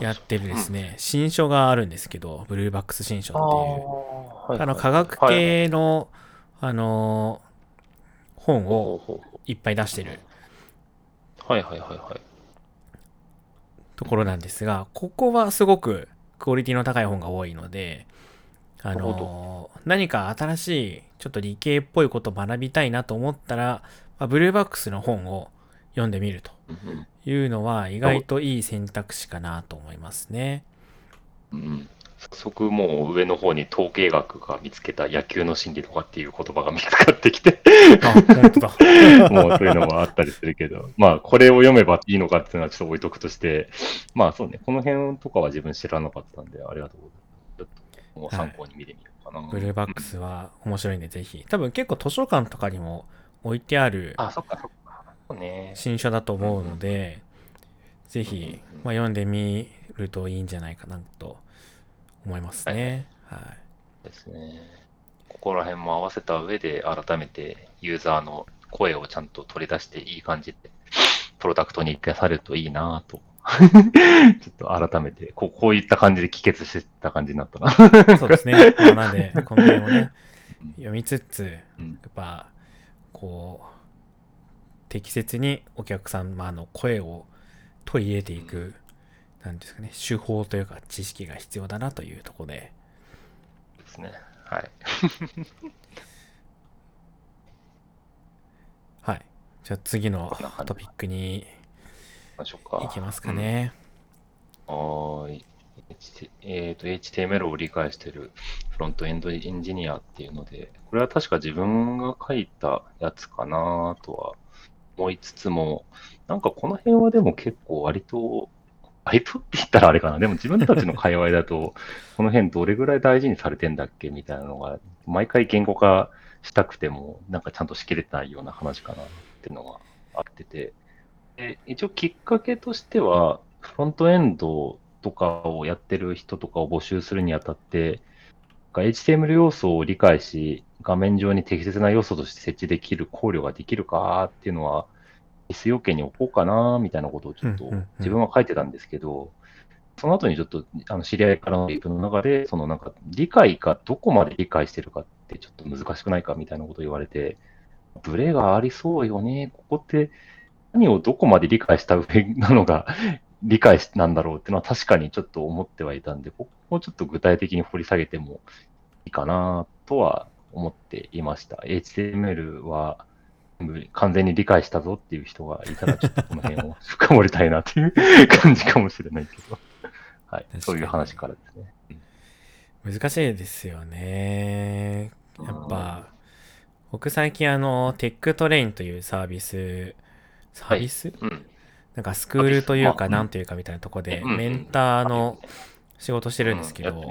やってるですね、新書があるんですけど、ブルーバックス新書っていう。ああの、科学系の、あの、本をいっぱい出してるうはいはいはいはい。ところなんですが、ここはすごくクオリティの高い本が多いので、あの、何か新しい、ちょっと理系っぽいことを学びたいなと思ったら、まあ、ブルーバックスの本を読んでみるとうんいうのは意外といい選択肢かなと思いますね。うんうん。早速もう上の方に統計学が見つけた野球の心理とかっていう言葉が見つかってきて。もうそういうのもあったりするけど、まあこれを読めばいいのかっていうのはちょっと置いとくとして、まあそうね、この辺とかは自分知らなかったんで、ありがとうございます。もう参考に見てみようかな。ブルーバックスは面白いんでぜひ。多分結構図書館とかにも置いてあるあ、そっかそっか。そうね。新書だと思うので、ぜひまあ、読んでみるといいんじゃないかなと思いますね。はい。ですね。ここら辺も合わせた上で、改めてユーザーの声をちゃんと取り出していい感じで、プロダクトに生かされるといいなぁと。ちょっと改めて、こうこういった感じで帰結してた感じになったな。そうですね。まあなんで、この辺をね、読みつつ、うんやっぱ、こう、適切にお客様の声を取り入れていく、なんですかね、手法というか知識が必要だなというところで、ですね。はい。はい。じゃあ次のトピックにましょうか。行きますかね。うん。はーい。えっ、と、HTML を理解しているフロントエンドエンジニアっていうので、これは確か自分が書いたやつかなとは思いつつも、なんかこの辺はでも結構割と、割とって言ったらあれかな。でも自分たちの界隈だと、この辺どれぐらい大事にされてんだっけみたいなのが、毎回言語化したくても、なんかちゃんとしきれてないような話かなっていうのがあってて。で一応きっかけとしては、フロントエンドとかをやってる人とかを募集するにあたって、HTML 要素を理解し、画面上に適切な要素として設置できる考慮ができるかっていうのは、必要件に置こうかなみたいなことをちょっと自分は書いてたんですけど、その後にちょっとあの知り合いからのリプの中で、そのなんか理解がどこまで理解してるかってちょっと難しくないかみたいなことを言われて、ブレがありそうよね、ここって何をどこまで理解した上なのが 理解なんだろうっていうのは確かにちょっと思ってはいたんで、ここをちょっと具体的に掘り下げてもいいかなとは思っていました。HTML は完全に理解したぞっていう人がいたら、ちょっとこの辺を深掘りたいなっていう感じかもしれないけど、はい、そういう話からですね。難しいですよね。やっぱ、僕最近あの、 TechTrain というサービス、サービス、はい。うん。なんかスクールというか、なんというかみたいなとこで、メンターの仕事してるんですけど、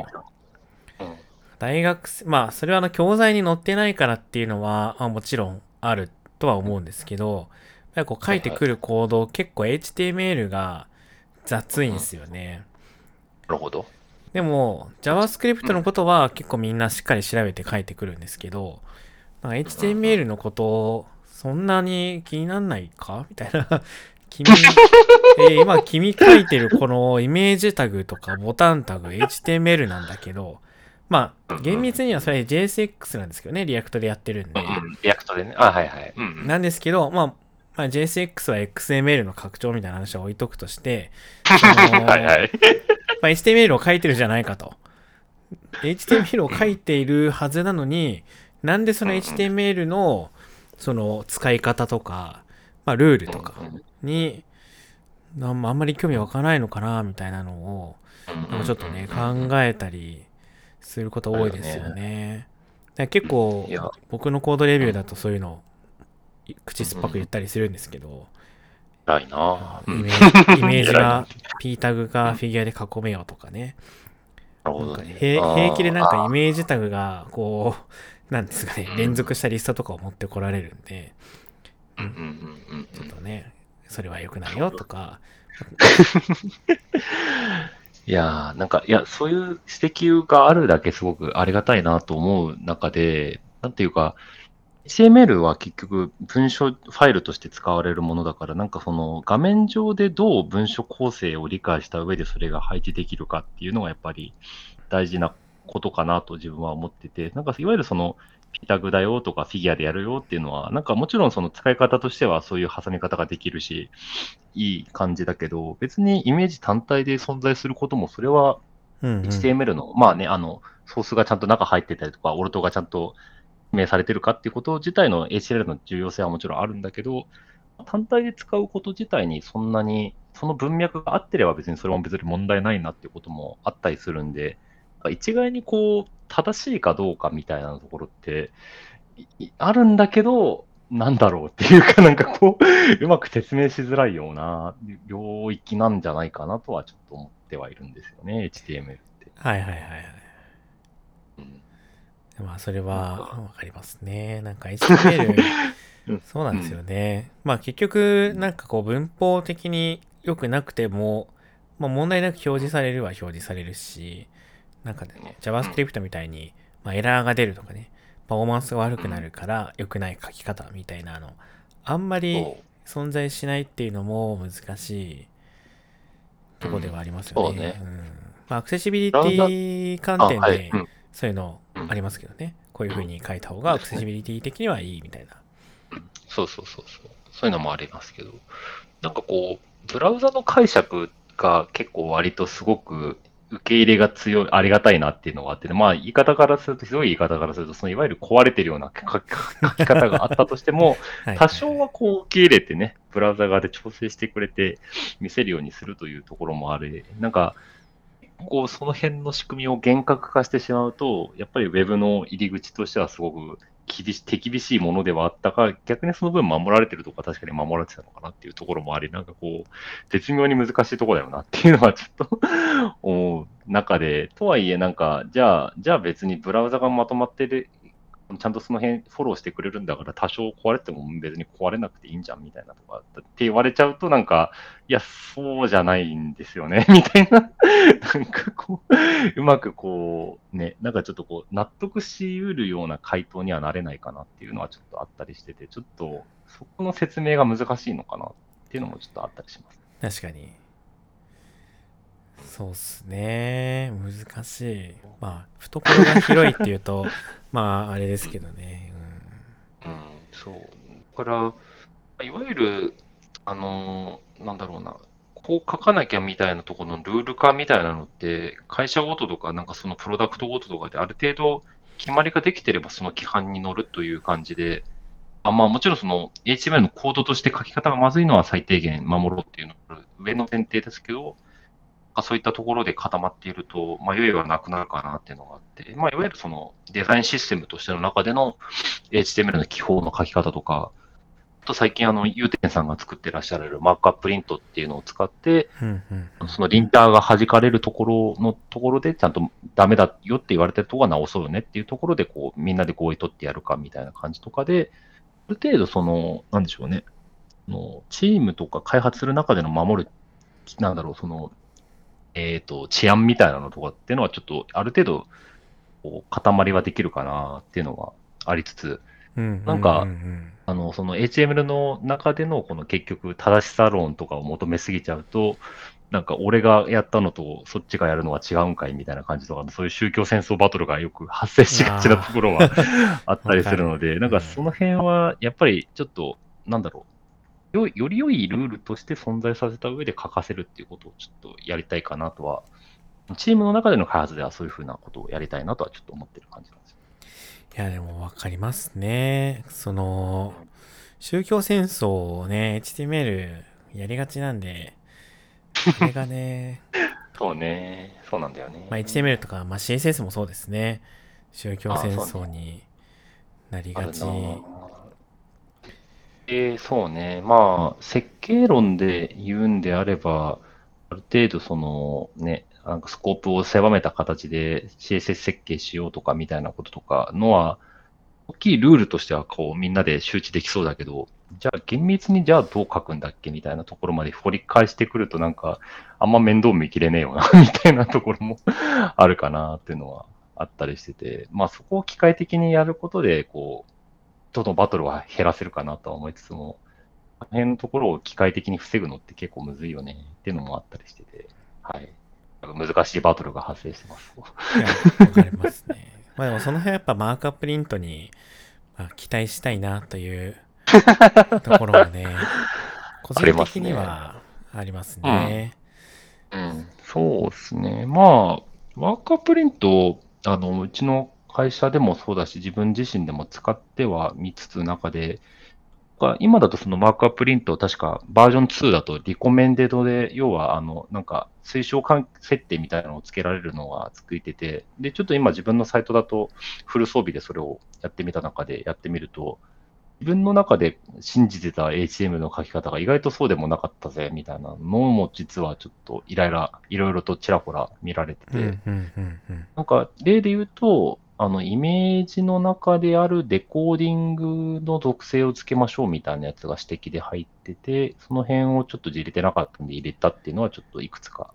大学生、まあ、それはあの、教材に載ってないからっていうのは、まあ、もちろんあるとは思うんですけど、やっぱこう書いてくるコード、結構 HTML が雑いんですよね。なるほど。でも、JavaScript のことは結構みんなしっかり調べて書いてくるんですけど、HTML のことをそんなに気になんないか？みたいな 君、えー、今君書いてるこのイメージタグとかボタンタグ HTML なんだけど、まあ、厳密にはそれ JSX なんですけどね、 React でやってるんで。 React でね。あ、はいはい。なんですけど、まあ、まあ、JSX は XML の拡張みたいな話は置いとくとして、はいはい。まあ、HTML を書いてるじゃないかと。HTML を書いているはずなのに、なんでその HTML の、その使い方とか、まあ、ルールとかに、あんまり興味湧かないのかな、みたいなのを、ちょっとね、考えたりすること多いですよね。結構、僕のコードレビューだとそういうの、口酸っぱく言ったりするんですけど、ないな。イメージイメージが P タグがフィギュアで囲めようとかね。なるほどね。平気でなんかイメージタグが、こう、なんですかね、連続したリストとかを持ってこられるんで、ちょっとね、それは良くないよとか。いやー、なんか、いや、そういう指摘があるだけすごくありがたいなと思う中で、なんていうか、HTML は結局文書ファイルとして使われるものだから、なんかその画面上でどう文書構成を理解した上でそれが配置できるかっていうのがやっぱり大事なことかなと自分は思ってて、なんかいわゆるそのピタグだよとかフィギュアでやるよっていうのは、なんかもちろんその使い方としてはそういう挟み方ができるし、いい感じだけど、別にイメージ単体で存在することも、それは HTML の、うん。うん、まあね、あの、ソースがちゃんと中入ってたりとか、オルトがちゃんと明されてるかっていうこと自体の HTML の重要性はもちろんあるんだけど、単体で使うこと自体にそんなに、その文脈が合ってれば別にそれも別に問題ないなっていうこともあったりするんで、一概にこう、正しいかどうかみたいなところって、あるんだけど、なんだろうっていうか、なんかこう、うまく説明しづらいような領域なんじゃないかなとはちょっと思ってはいるんですよね、HTML って。はいはいはいはい。うん、まあ、それはわかりますね。なんか HTML そうなんですよね。うん、まあ結局、なんかこう文法的に良くなくても、まあ問題なく表示されるは表示されるし、なんかね、JavaScript みたいに、まあ、エラーが出るとかね、パフォーマンスが悪くなるから良くない書き方みたいなの、あんまり存在しないっていうのも難しいとこではありますよね。うん、ね。うん、まあ、アクセシビリティ観点で、そういうのありますけどね。こういう風に書いた方がアクセシビリティ的にはいいみたいな。そうそうそうそう。そういうのもありますけど、なんかこう、ブラウザの解釈が結構割とすごく受け入れが強い、ありがたいなっていうのがあって、ね、まあ言い方からすると、ひどい言い方からすると、そのいわゆる壊れてるような書き方があったとしても、多少はこう受け入れてね、ブラウザ側で調整してくれて見せるようにするというところもある。なんか、こう、その辺の仕組みを厳格化してしまうと、やっぱり Web の入り口としてはすごく厳し手厳しいものではあったか、逆にその分守られてるとか確かに守られてたのかなっていうところもあり、なんかこう、絶妙に難しいところだよなっていうのはちょっと 思う中で、とはいえなんか、じゃあ、じゃあ別にブラウザがまとまってるちゃんとその辺フォローしてくれるんだから多少壊れても別に壊れなくていいんじゃんみたいなとかって言われちゃうとなんか、いや、そうじゃないんですよね、みたいな。なんかこう、うまくこう、ね、なんかちょっとこう、納得しうるような回答にはなれないかなっていうのはちょっとあったりしてて、ちょっとそこの説明が難しいのかなっていうのもちょっとあったりします。確かに。そうっすね。難しい。まあ、懐が広いっていうと、まあ、あれですけどね。うん、そう。だから、いわゆる、あのーなんだろうな、こう書かなきゃみたいなところのルール化みたいなのって、会社ごととか、なんかそのプロダクトごととかである程度決まりができてればその規範に乗るという感じで、あまあもちろんその HTML のコードとして書き方がまずいのは最低限守ろうっていうのが上の前提ですけど、そういったところで固まっていると、まあ、はなくなるかなっていうのがあって、まあ、いわゆるそのデザインシステムとしての中での HTML の記法の書き方とか、あと最近あの、ゆうてんさんが作ってらっしゃるマークアッププリントっていうのを使って、うんうん。そのリンターが弾かれるところのところでちゃんとダメだよって言われてるところは直そうよねっていうところでこうみんなで合意取ってやるかみたいな感じとかで、ある程度その、なんでしょうね、あのチームとか開発する中での守る、なんだろう、その、えっ、と、治安みたいなのとかっていうのはちょっとある程度、こう塊はできるかなっていうのがありつつ、なんかあの、その HTML の中でのこの結局正しさ論とかを求めすぎちゃうと、なんか俺がやったのとそっちがやるのは違うんかいみたいな感じとか、そういう宗教戦争バトルがよく発生しがちなところはあったりするので、なんかその辺はやっぱりちょっと、なんだろう、よより良いルールとして存在させた上で書かせるっていうことをちょっとやりたいかなとは、チームの中での開発ではそういうふうなことをやりたいなとはちょっと思ってる感じなんですよ。いや、でもわかりますね。その、宗教戦争をね、HTML やりがちなんで、これがね、そうね、そうなんだよね。まあ、HTML とか、まあ、CSS もそうですね。宗教戦争になりがち。あるえそうね。まあ、設計論で言うんであれば、ある程度そのね、なんかスコープを狭めた形で CSS 設計しようとかみたいなこととかのは、大きいルールとしてはこうみんなで周知できそうだけど、じゃあ厳密にじゃあどう書くんだっけみたいなところまで掘り返してくるとなんか、あんま面倒見きれねえよな、みたいなところも あるかなっていうのはあったりしてて、まあそこを機械的にやることで、こう、とのバトルは減らせるかなとは思いつつも、この辺のところを機械的に防ぐのって結構むずいよねっていうのもあったりしてて、はい。難しいバトルが発生してます。わかりますね。まあでもその辺はやっぱマークアッププリントに、まあ、期待したいなという ところもね、個人的にはありますね。うん、そうですね。まあ、ワーカープリント、あの、うちの会社でもそうだし、自分自身でも使っては見つつ中で、が今だとそのマークアッププリント、確かバージョン2だとリコメンデドで、要はあの、なんか推奨関設定みたいなのをつけられるのがついてて、で、ちょっと今自分のサイトだとフル装備でそれをやってみた中でやってみると、自分の中で信じてた HTML の書き方が意外とそうでもなかったぜ、みたいなのも実はちょっとイライラ、いろいろとちらほら見られてて。なんか例で言うと、あの、イメージの中であるデコーディングの属性をつけましょうみたいなやつが指摘で入ってて、その辺をちょっと入れてなかったんで入れたっていうのはちょっといくつか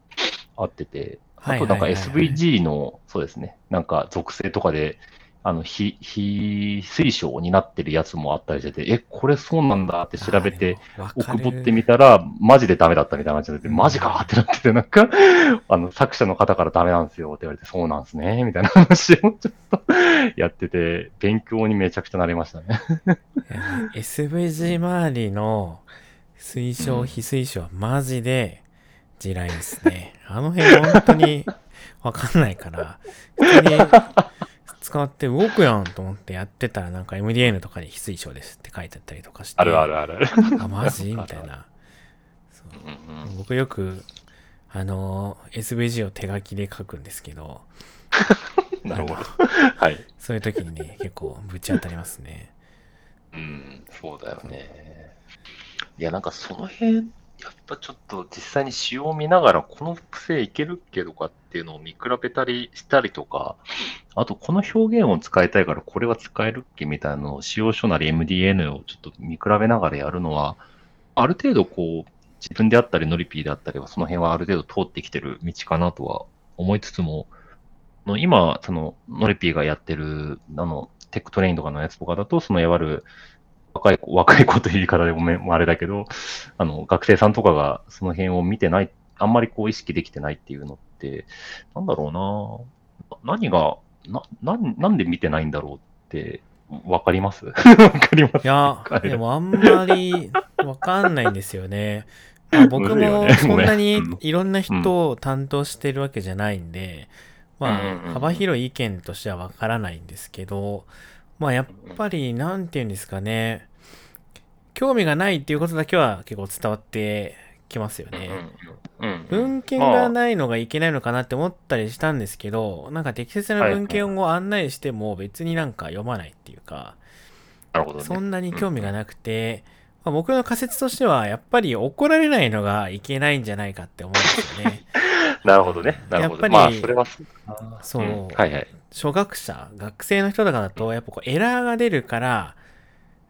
あってて、あとなんか SVG の、そうですね、なんか属性とかで、あの、非、非推奨になってるやつもあったりしてて、え、これそうなんだって調べて、奥掘ってみたら、マジでダメだったみたいな感じで、マジかってなってて、なんか、あの、作者の方からダメなんですよって言われて、そうなんですね、みたいな話をちょっと やってて、勉強にめちゃくちゃなりましたね。SVG 周りの推奨、うん非推奨はマジで地雷ですね。あの辺本当にわかんないから、普通に使って動くやんと思ってやってたらなんか MDN とかに非推奨ですって書いてあったりとかして。あるあるあるある。あ、マジ？みたいな。そう僕よく、あの、SVG を手書きで書くんですけど、なるほど。はい。そういう時にね、結構ぶち当たりますね。うん、そうだよね。いや、なんかその辺、やっぱちょっと実際に仕様を見ながら、この癖いけるっけとかっていうのを見比べたりしたりとか、あとこの表現を使いたいからこれは使えるっけみたいなのを使用書なり MDN をちょっと見比べながらやるのは、ある程度こう、自分であったりノリピーであったりは、その辺はある程度通ってきてる道かなとは思いつつも、の今、そのノリピーがやってる、あの、 TechTrain とかのやつとかだと、そのいわゆる若い子、若い子という言い方でごめん、あれだけど、あの、学生さんとかがその辺を見てない、あんまりこう意識できてないっていうのって、なんだろうな。何が、な、なん、なんで見てないんだろうって、わかります？わかります？いやでもあんまりわかんないんですよね。まあ、僕もねそんなにうん。いろんな人を担当してるわけじゃないん。で、まあ、幅広い意見としてはわからないんですけど、まあ、やっぱり、なんて言うんですかね、興味がないっていうことだけは結構伝わってきますよね。文献がないのがいけないのかなって思ったりしたんですけど、なんか適切な文献を案内しても別になんか読まないっていうか、なるほどね。そんなに興味がなくて、まあ、僕の仮説としては、やっぱり怒られないのがいけないんじゃないかって思うんですよね。なるほどね。なるほど。やっぱりまあ、それはそうはいはい。初学者、学生の人とかだと、やっぱこうエラーが出るから、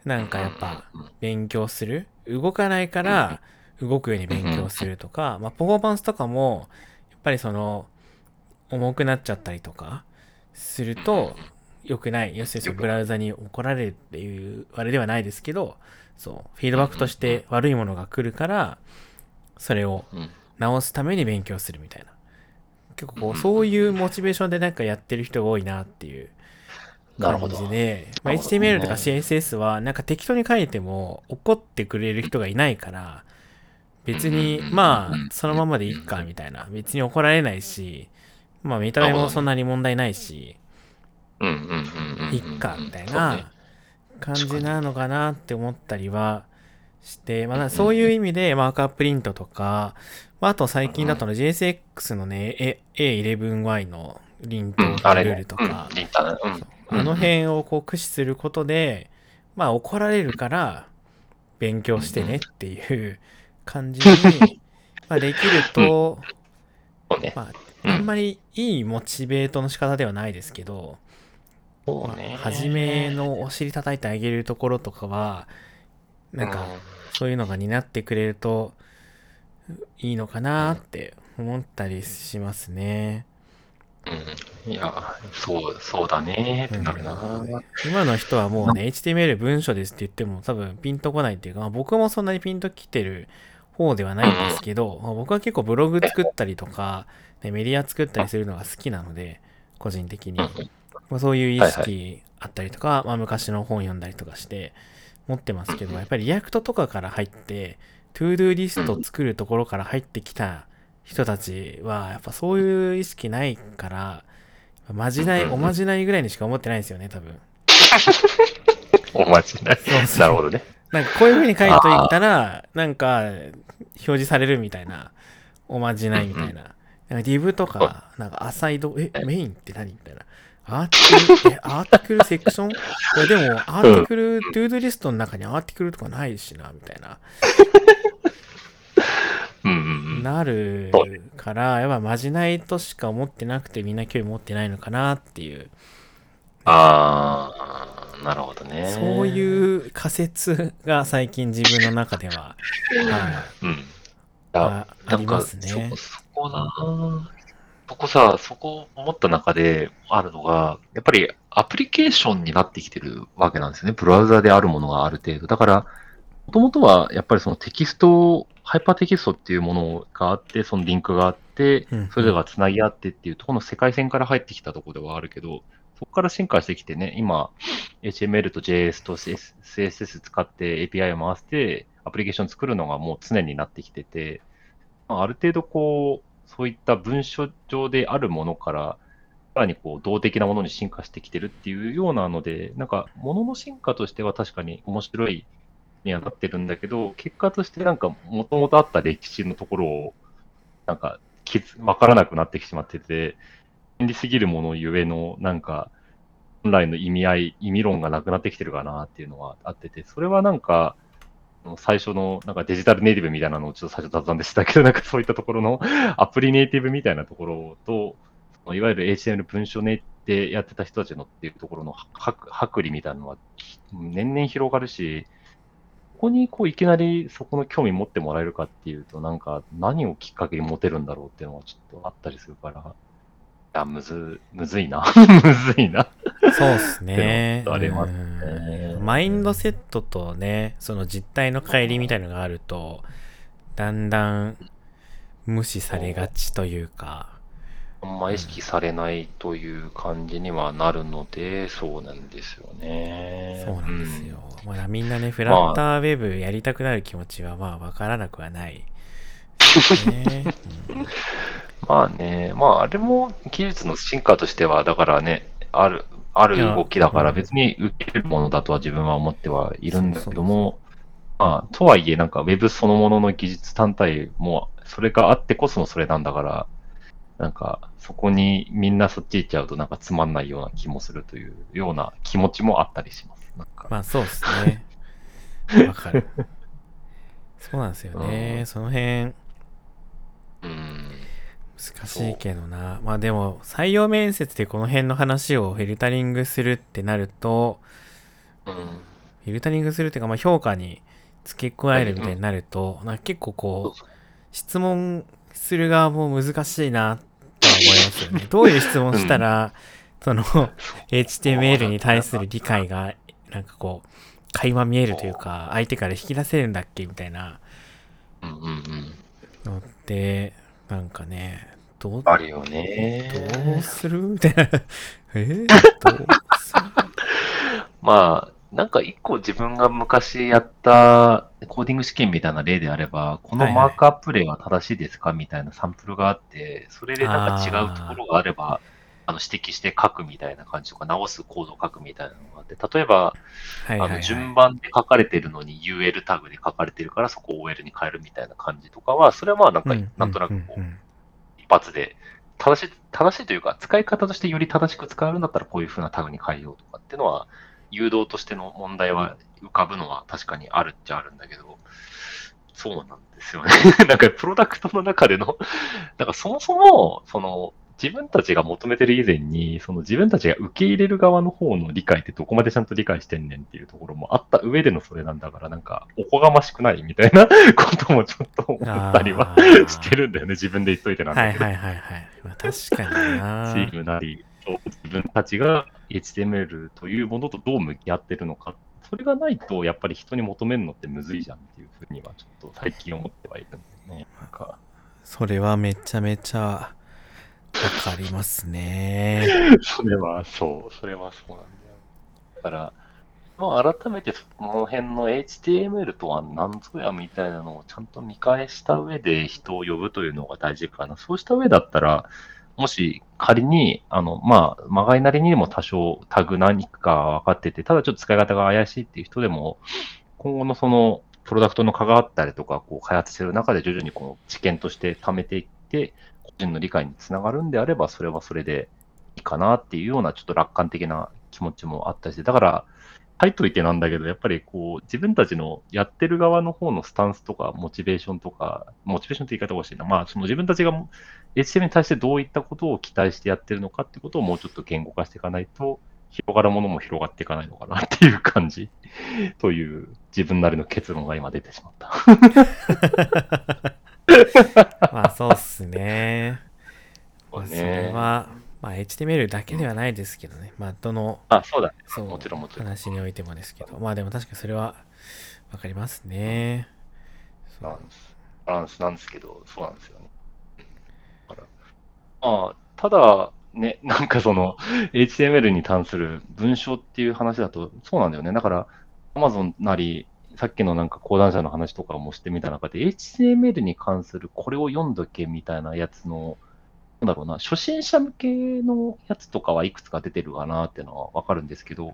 なんかやっぱ勉強する。動かないから動くように勉強するとか、まあ、パフォーマンスとかも、やっぱりその、重くなっちゃったりとかすると、良くない。要するにそのブラウザに怒られるっていうあれではないですけど、そう、フィードバックとして悪いものが来るから、それをうん。直すために勉強するみたいな。結構こうそういうモチベーションでなんかやってる人が多いなっていう感。じで、まあ、HTML とか CSS はなんか適当に書いても怒ってくれる人がいないから、別にうんまあそのままでいいかみたいな。別に怒られないし、まあ見た目もそんなに問題ないし、うんう。いっかみたいな感じなのかなって思ったりはして、まあそういう意味でマークアッププリントとか、まああと最近だとの JSX のね、A- A11Y のリントルールとか。あの辺をこう駆使することで、まあ怒られるから勉強してねっていう感じに、まあ、できると。まあ、うん。あんまりいいモチベートの仕方ではないですけど、まあ。初めのお尻叩いてあげるところとかは、なんかそういうのが担ってくれるといいのかなって思ったりしますね。うん。いや、そう、そうだね。ってなるな。今の人はもうね、HTML 文書ですって言っても多分ピンとこないっていうか、まあ、僕もそんなにピンときてる方ではないんですけど、まあ僕は結構ブログ作ったりとか、ねメディア作ったりするのが好きなので、個人的に。まあ、そういう意はい識あったりとか、まあ、昔の本読んだりとかして持ってますけど、やっぱり React とかから入って、 ToDo リスト作るところから入ってきた人たちは、やっぱそういう意識ないから、まじない、おまじないぐらいにしか思ってないんですよね、多分。お待ちないそう。そうなるほどね。なんかこういう風に書いといたら、なんか表示されるみたいな、おまじないみたいな。なんか div とか、なんかアサイド、え、メインって何みたいな。アーティクル、え、アーティクルセクション？いやでも、アーティクル、トゥードゥリストの中にアーティクルとかないしな、みたいな。うんうんうん。なるから、やっぱまじないとしか思ってなくてみんな興味持ってないのかなっていう、ああ、なるほどね。そういう仮説が最近自分の中では、はい、うん。いあや、ありますねそこ、そこだなそこさ、そこ思った中であるのが、やっぱりアプリケーションになってきてるわけなんですよね。ブラウザであるものがある程度。だから、もともとはやっぱりそのテキスト、ハイパーテキストっていうものがあって、そのリンクがあってうん、それらがつなぎ合ってっていうところの世界線から入ってきたところではあるけど、そこから進化してきてね、今、HTML と JS と CSS 使って API を回して、アプリケーション作るのがもう常になってきてて、まあ、ある程度こう、そういった文書上であるものから、さらにこう、動的なものに進化してきてるっていうようなので、なんか、ものの進化としては確かに面白いにはなってるんだけど、結果としてなんか、もともとあった歴史のところを、なんか、気づわからなくなってきてしまってて、便利すぎるものゆえの、なんか、本来の意味合い、意味論がなくなってきてるかなっていうのはあってて、それはなんか、最初のなんかデジタルネイティブみたいなのをちょっと最初雑談でしたけど、なんかそういったところの アプリネイティブみたいなところと、いわゆる HTML 文書ネでやってた人たちのっていうところの剥離みたいなのは年々広がるし、ここにこういきなりそこの興味持ってもらえるかっていうと、なんか何をきっかけに持てるんだろうっていうのはちょっとあったりするから、や、むず、むずいな。むずいな。そうっすね。ありますね。マインドセットとね、その実態の乖離みたいのがあると、だんだん無視されがちというか、あんま意識されないという感じにはなるので、そうなんですよね。そうなんですよ。うん、まあ、みんなね、フラッターウェブやりたくなる気持ちはまあわからなくはない。ねうん、まあね、まああれも技術の進化としては、だからね、ある、ある動きだから別に受けるものだとは自分は思ってはいるんだけども、まあ、とはいえなんか Web そのものの技術単体も、それがあってこそのそれなんだから、なんか、そこにみんなそっち行っちゃうとなんかつまんないような気もするというような気持ちもあったりします。なんかまあそうですね。わかる。そうなんですよね。うん、その辺、うん。難しいけどな。まあでも、採用面接でこの辺の話をフィルタリングするってなると、うん、フィルタリングするっていうか、まあ評価に付け加えるみたいになると、なんか結構こう、質問する側も難しいなと思いますよね。どういう質問したら、その HTML に対する理解がなんかこう垣間見えるというか相手から引き出せるんだっけみたいなのってなんかねどうあるよね。どうする？みたいな。えー、どうする？まあなんか一個自分が昔やったコーディング試験みたいな例であれば、このマークアップ例は正しいですか？みたいなサンプルがあって、それでなんか違うところがあれば、あの指摘して書くみたいな感じとか、直すコードを書くみたいなのがあって、例えば、あの順番で書かれてるのに UL タグで書かれてるから、そこを OL に変えるみたいな感じとかは、それはまあなんか、なんとなくこう、一発で、正しい、正しいというか、使い方としてより正しく使えるんだったら、こういう風なタグに変えようとかっていうのは、誘導としての問題は浮かぶのは確かにあるっちゃあるんだけど、そうなんですよね。なんかプロダクトの中での、なんかそもそも、その、自分たちが求めてる以前に、その自分たちが受け入れる側の方の理解ってどこまでちゃんと理解してんねんっていうところもあった上でのそれなんだから、なんか、おこがましくないみたいな こともちょっと思ったりはしてるんだよね、自分で言っといてなんだけど。はいはいはいはい。まあ、確かにな。チームなり、自分たちが HTML というものとどう向き合ってるのか、それがないと、やっぱり人に求めるのってむずいじゃんっていうふうには、ちょっと最近思ってはいるんでね。なんかそれはめちゃめちゃわかりますね。それはそう、それはそうなんだよ。だから、まあ、改めてその辺の HTML とは何ぞやみたいなのをちゃんと見返した上で人を呼ぶというのが大事かな。そうした上だったら、もし仮に、あの、まあ、まがいなりにも多少タグ何か分かってて、ただちょっと使い方が怪しいっていう人でも、今後のその、プロダクトの関わったりとか、こう、開発してる中で徐々にこう、知見として貯めていって、個人の理解につながるんであれば、それはそれでいいかなっていうような、ちょっと楽観的な気持ちもあったりして、だから、書いといてなんだけど、やっぱりこう、自分たちのやってる側の方のスタンスとか、モチベーションとか、モチベーションって言い方が欲しいな。まあ、その自分たちが HTML に対してどういったことを期待してやってるのかってことをもうちょっと言語化していかないと、広がるものも広がっていかないのかなっていう感じという自分なりの結論が今出てしまった。まあそうっすね。それは、まあ、HTML だけではないですけどね。まあ、どの、あ、そうだ、ね。そう、もちろんもちろん。話においてもですけど。まあ、でも確かにそれはわかりますね。バランス、バランスなんですけど、そうなんですよね。だからまあ、ただ、ね、なんかその、HTML に関する文章っていう話だと、そうなんだよね。だから、Amazon なり、さっきのなんか講談社の話とかもしてみた中で、HTML に関するこれを読んどけみたいなやつのなんだろうな、初心者向けのやつとかはいくつか出てるかなっていうのはわかるんですけど、い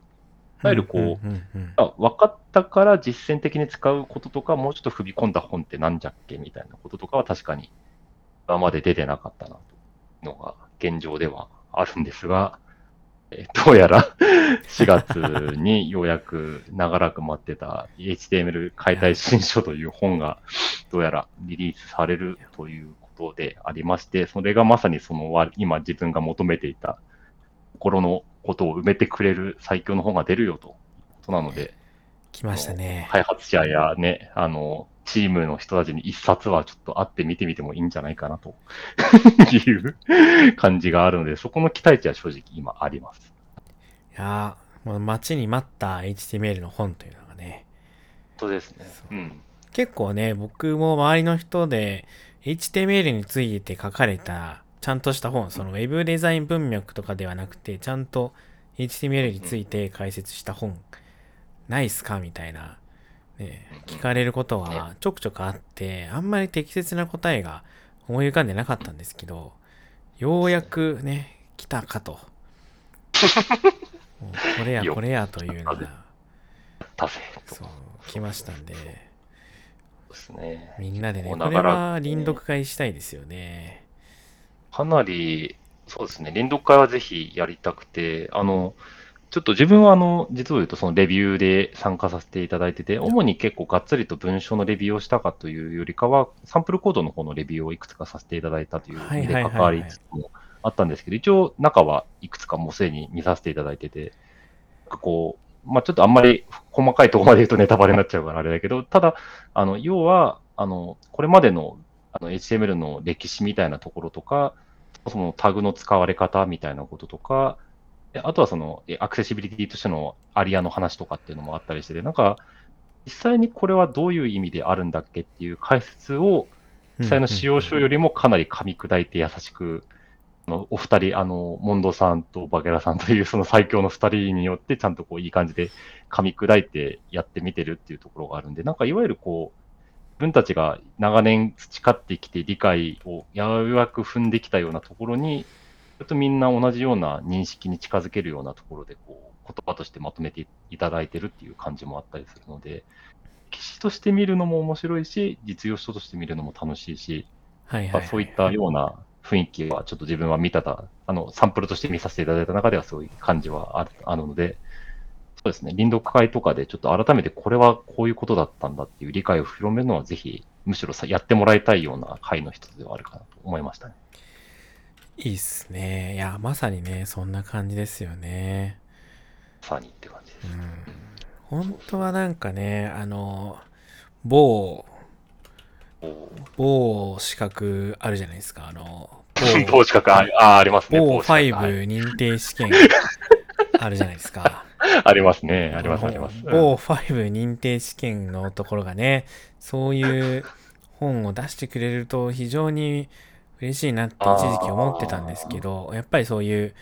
わゆるこう、分かったから実践的に使うこととか、もうちょっと踏み込んだ本ってなんじゃっけみたいなこととかは確かに今まで出てなかったなというのが現状ではあるんですが、えーどうやら 4月にようやく長らく待ってた HTML 解体新書という本がどうやらリリースされるということでありまして、それがまさにそのわ今自分が求めていた心のことを埋めてくれる最強の本が出るよということなので、来ましたね。開発者やね、あの、チームの人たちに一冊はちょっと会って見てみてもいいんじゃないかなという感じがあるので、そこの期待値は正直今あります。いやーもう待ちに待った HTML の本というのがね、本当ですね。うん。結構ね、僕も周りの人で HTML について書かれたちゃんとした本、その Web デザイン文脈とかではなくて、ちゃんと HTML について解説した本、ないっすか？みたいな、ね、聞かれることはちょくちょくあって、あんまり適切な答えが思い浮かんでなかったんですけど、ようやくね、来たかと。もうこれやよこれやというのが、そう、来ましたんで、ですね。みんなでね、これは臨読会したいですよね。かなり、そうですね、連読会はぜひやりたくて、あの、ちょっと自分はあの、実を言うとそのレビューで参加させていただいてて、主に結構がっつりと文章のレビューをしたかというよりかは、サンプルコードの方のレビューをいくつかさせていただいたという意味で関わりつつもあったんですけど、一応中はいくつかもうすでに見させていただいてて、なんかこう、まあちょっとあんまり細かいところまで言うとネタバレになっちゃうからあれだけど、ただ、あの、要は、あの、これまでのあの HTML の歴史みたいなところとか、そのタグの使われ方みたいなこととか、であとはそのえアクセシビリティとしてのアリアの話とかっていうのもあったりしてて、なんか、実際にこれはどういう意味であるんだっけっていう解説を、実際の使用書よりもかなり噛み砕いて優しく、お二人、あの、モンドさんとバゲラさんというその最強の二人によって、ちゃんとこういい感じで噛み砕いてやってみてるっていうところがあるんで、なんかいわゆるこう、自分たちが長年培ってきて理解をようやく踏んできたようなところに、ちょっとみんな同じような認識に近づけるようなところで、こう、言葉としてまとめていただいてるっていう感じもあったりするので、記事として見るのも面白いし、実用書として見るのも楽しいし、はいはい、はい。まあそういったような雰囲気はちょっと自分は見たた、あの、サンプルとして見させていただいた中ではそういう感じはあるあるので、そうですね、臨読会とかでちょっと改めてこれはこういうことだったんだっていう理解を広めるのはぜひ、むしろさやってもらいたいような会の一つではあるかなと思いましたね。いいっすね。いや、まさにね、そんな感じですよね。まさにって感じです。うん。本当はなんかね、あの、某、某資格あるじゃないですか。あの、某 某資格ああ、ありますね。某某資格はい5認定試験 あるじゃないですか。ありますね。あります、あります。某5認定試験のところがね、そういう本を出してくれると非常に嬉しいなって一時期思ってたんですけど、やっぱりそういう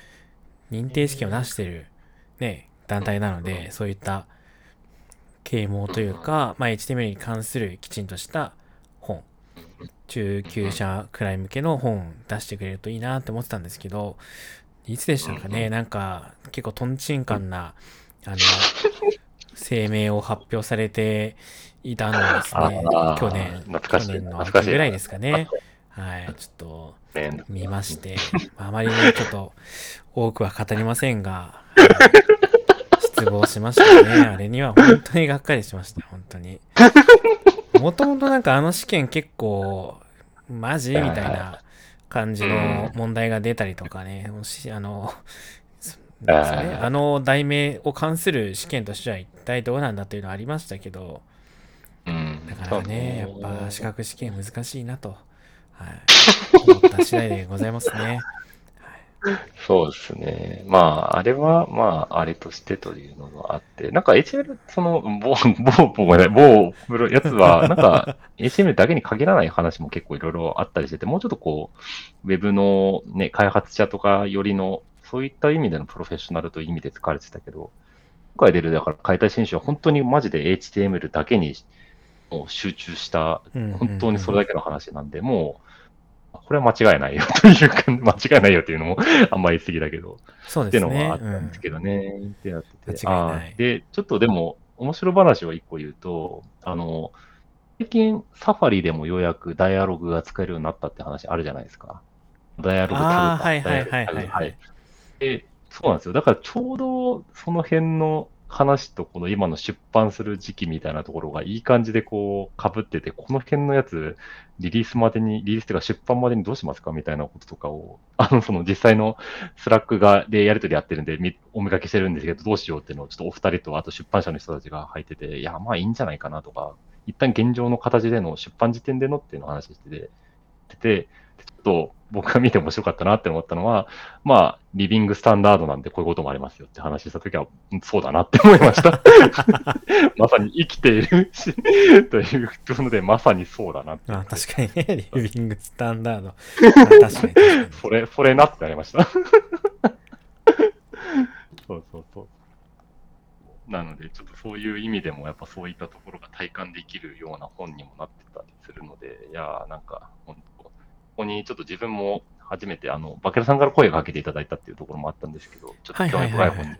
認定試験を出してるね、団体なので、そういった啓蒙というか、まあ、HTML に関するきちんとした本、中級者くらい向けの本を出してくれるといいなって思ってたんですけど、いつでしたかね、なんか結構トンチンカンな、あの、声明を発表されていたのですね。去年、去年の秋ぐらいですかね。はい、ちょっとね見まして、まああまりね、ちょっと多くは語りませんが、失望しましたね。あれには本当にがっかりしました、本当に。もともとなんかあの試験結構、マジ？みたいな感じの問題が出たりとかね、もしあの、ね、あの題名を関する試験としては一体どうなんだというのはありましたけど、うん。なかなかね、やっぱ資格試験難しいなと、はい、思った次第でございますね。そうですね。まあ、あれは、まあ、あれとしてというのがあって、なんか HTML、その、某、某、某某やつは、なんか HTML だけに限らない話も結構いろいろあったりしてて、もうちょっとこう、ウェブのね、開発者とかよりの、そういった意味でのプロフェッショナルという意味で使われてたけど、今回出る、だから解体新書は本当にマジで HTML だけにもう集中した、本当にそれだけの話なんで、もう、これは間違いないよというか、間違いないよっていうのもあんまり言い過ぎだけど、そうってですね。いうのはあったんですけどね。ってなってて。間違いないあーで、ちょっとでも、面白話を一個言うと、あの、最近、サファリでもようやくダイアログが使えるようになったって話あるじゃないですか。ダイアログタグはいはいはいはい。で、そうなんですよ。だからちょうどその辺の話とこの今の出版する時期みたいなところがいい感じでこう被ってて、この辺のやつ、リリースまでに、リリースというか出版までにどうしますかみたいなこととかを、あの、その実際の Slack が、でやりとりやってるんで、お見かけしてるんですけど、どうしようっていうのをちょっとお二人と、あと出版社の人たちが入ってて、いや、まあいいんじゃないかなとか、一旦現状の形での出版時点でのっていうのを話してて、と僕が見て面白かったなって思ったのは、まあ、リビングスタンダードなんでこういうこともありますよって話したときは、そうだなって思いました。まさに生きているし、というので、まさにそうだなって。あ確かにね、リビングスタンダード。あ 確かに確かに。それ、それなってありました。そうそうそう。なので、ちょっとそういう意味でも、やっぱそういったところが体感できるような本にもなってたりするので、いやー、なんか、本当ここにちょっと自分も初めて、あの、バケラさんから声をかけていただいたっていうところもあったんですけど、ちょっと興味深い本に、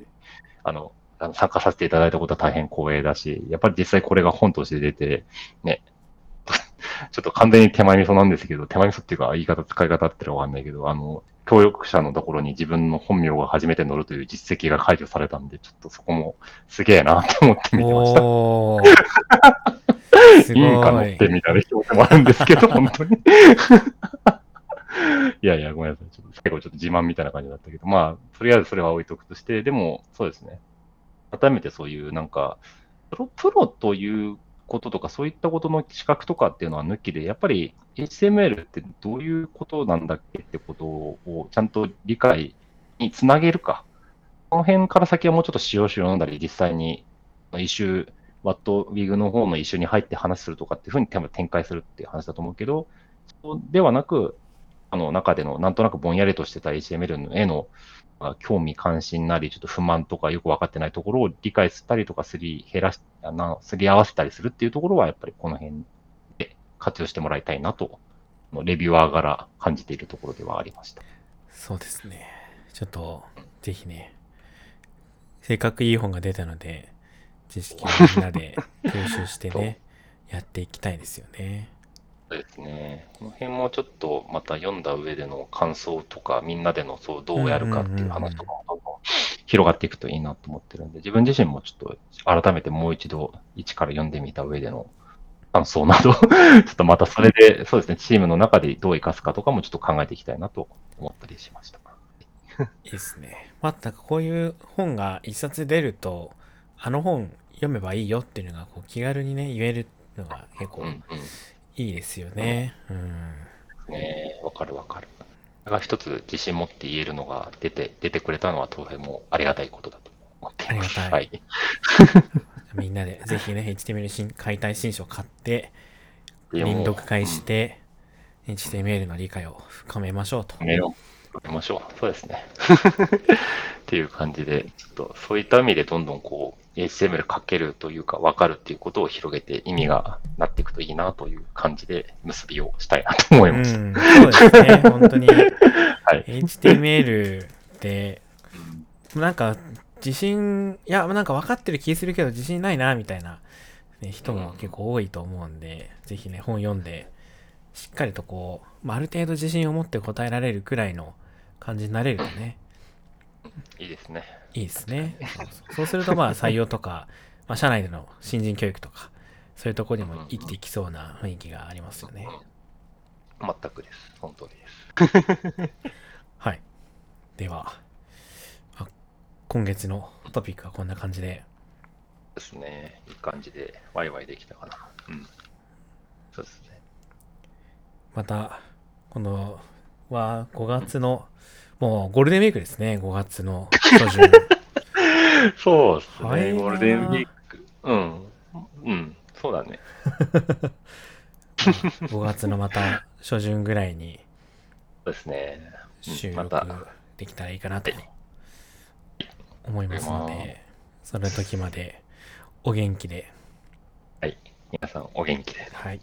あの、あの参加させていただいたことは大変光栄だし、やっぱり実際これが本として出て、ね、ちょっと完全に手前味噌なんですけど、手前味噌っていうか言い方、使い方ってのはわかんないけど、あの、協力者のところに自分の本名が初めて載るという実績が解除されたんで、ちょっとそこもすげえなって思って見てました。いいんか載ってみたいな気持ちもあるんですけど、本当に。いやいや、ごめんなさい。ちょっと最後ちょっと自慢みたいな感じだったけど、まあ、とりあえずそれは置いとくとして、でも、そうですね。改めてそういうなんか、プロプロということとか、そういったことの資格とかっていうのは抜きで、やっぱり HTML ってどういうことなんだっけってことをちゃんと理解につなげるか。この辺から先はもうちょっと使用書を読んだり、実際に一周、ワットウィグの方の一周に入って話するとかっていうふうに多分展開するっていう話だと思うけど、そうではなく、あの中でのなんとなくぼんやりとしてた HTML への興味関心なり、ちょっと不満とかよく分かってないところを理解したりとかすり減らし、すり合わせたりするっていうところは、やっぱりこの辺で活用してもらいたいなと、レビュアーから感じているところではありました。そうですね。ちょっと、ぜひね、せっかくいい本が出たので、知識をみんなで吸収してね、やっていきたいですよね。そうですね。この辺もちょっとまた読んだ上での感想とか、みんなでのそうどうやるかっていう話とかもどんどん広がっていくといいなと思ってるんで、自分自身もちょっと改めてもう一度一から読んでみた上での感想など、ちょっとまたそれで、そうですね、チームの中でどう生かすかとかもちょっと考えていきたいなと思ったりしました。いいですね。まあ、なんかこういう本が一冊出ると、あの本読めばいいよっていうのがこう気軽にね、言えるのが結構うんうん。いいですよね。うん。ねえ、わかるわかる。だから一つ自信持って言えるのが出て、出てくれたのは当然もありがたいことだと思っています。ありがたいはい。みんなでぜひね、HTML 新解体新書を買って、臨読会して、HTML の理解を深めましょうと。メロン、受けましょう。そうですね。っていう感じで、ちょっとそういった意味でどんどんこう、HTML 書けるというか、わかるっていうことを広げて意味がなっていくといいなという感じで結びをしたいなと思いうました。ん、そうですね。本当に。はい。HTML って、なんか、自信、いや、なんか分かってる気するけど自信ないな、みたいな、ね、人も結構多いと思うんで、ぜひね、本読んで、しっかりとこう、まあ、ある程度自信を持って答えられるくらいの感じになれるとね、いいですね。いいですね。そうするとまあ採用とか、まあ、社内での新人教育とか、そういうところにも生きていきそうな雰囲気がありますよね。全くです。本当です。はい。では、あ今月のトピックはこんな感じで、ですね。いい感じでワイワイできたかな。うん。そうですね。また、今度は5月の、もうゴールデンウィークですね、5月の初旬。そうですね。ゴールデンウィーク。うん。うん。そうだね。5月のまた初旬ぐらいにそうですね。うん収録できたらいいかなと思いますのまあで、その時までお元気で、はい。皆さんお元気で。はい。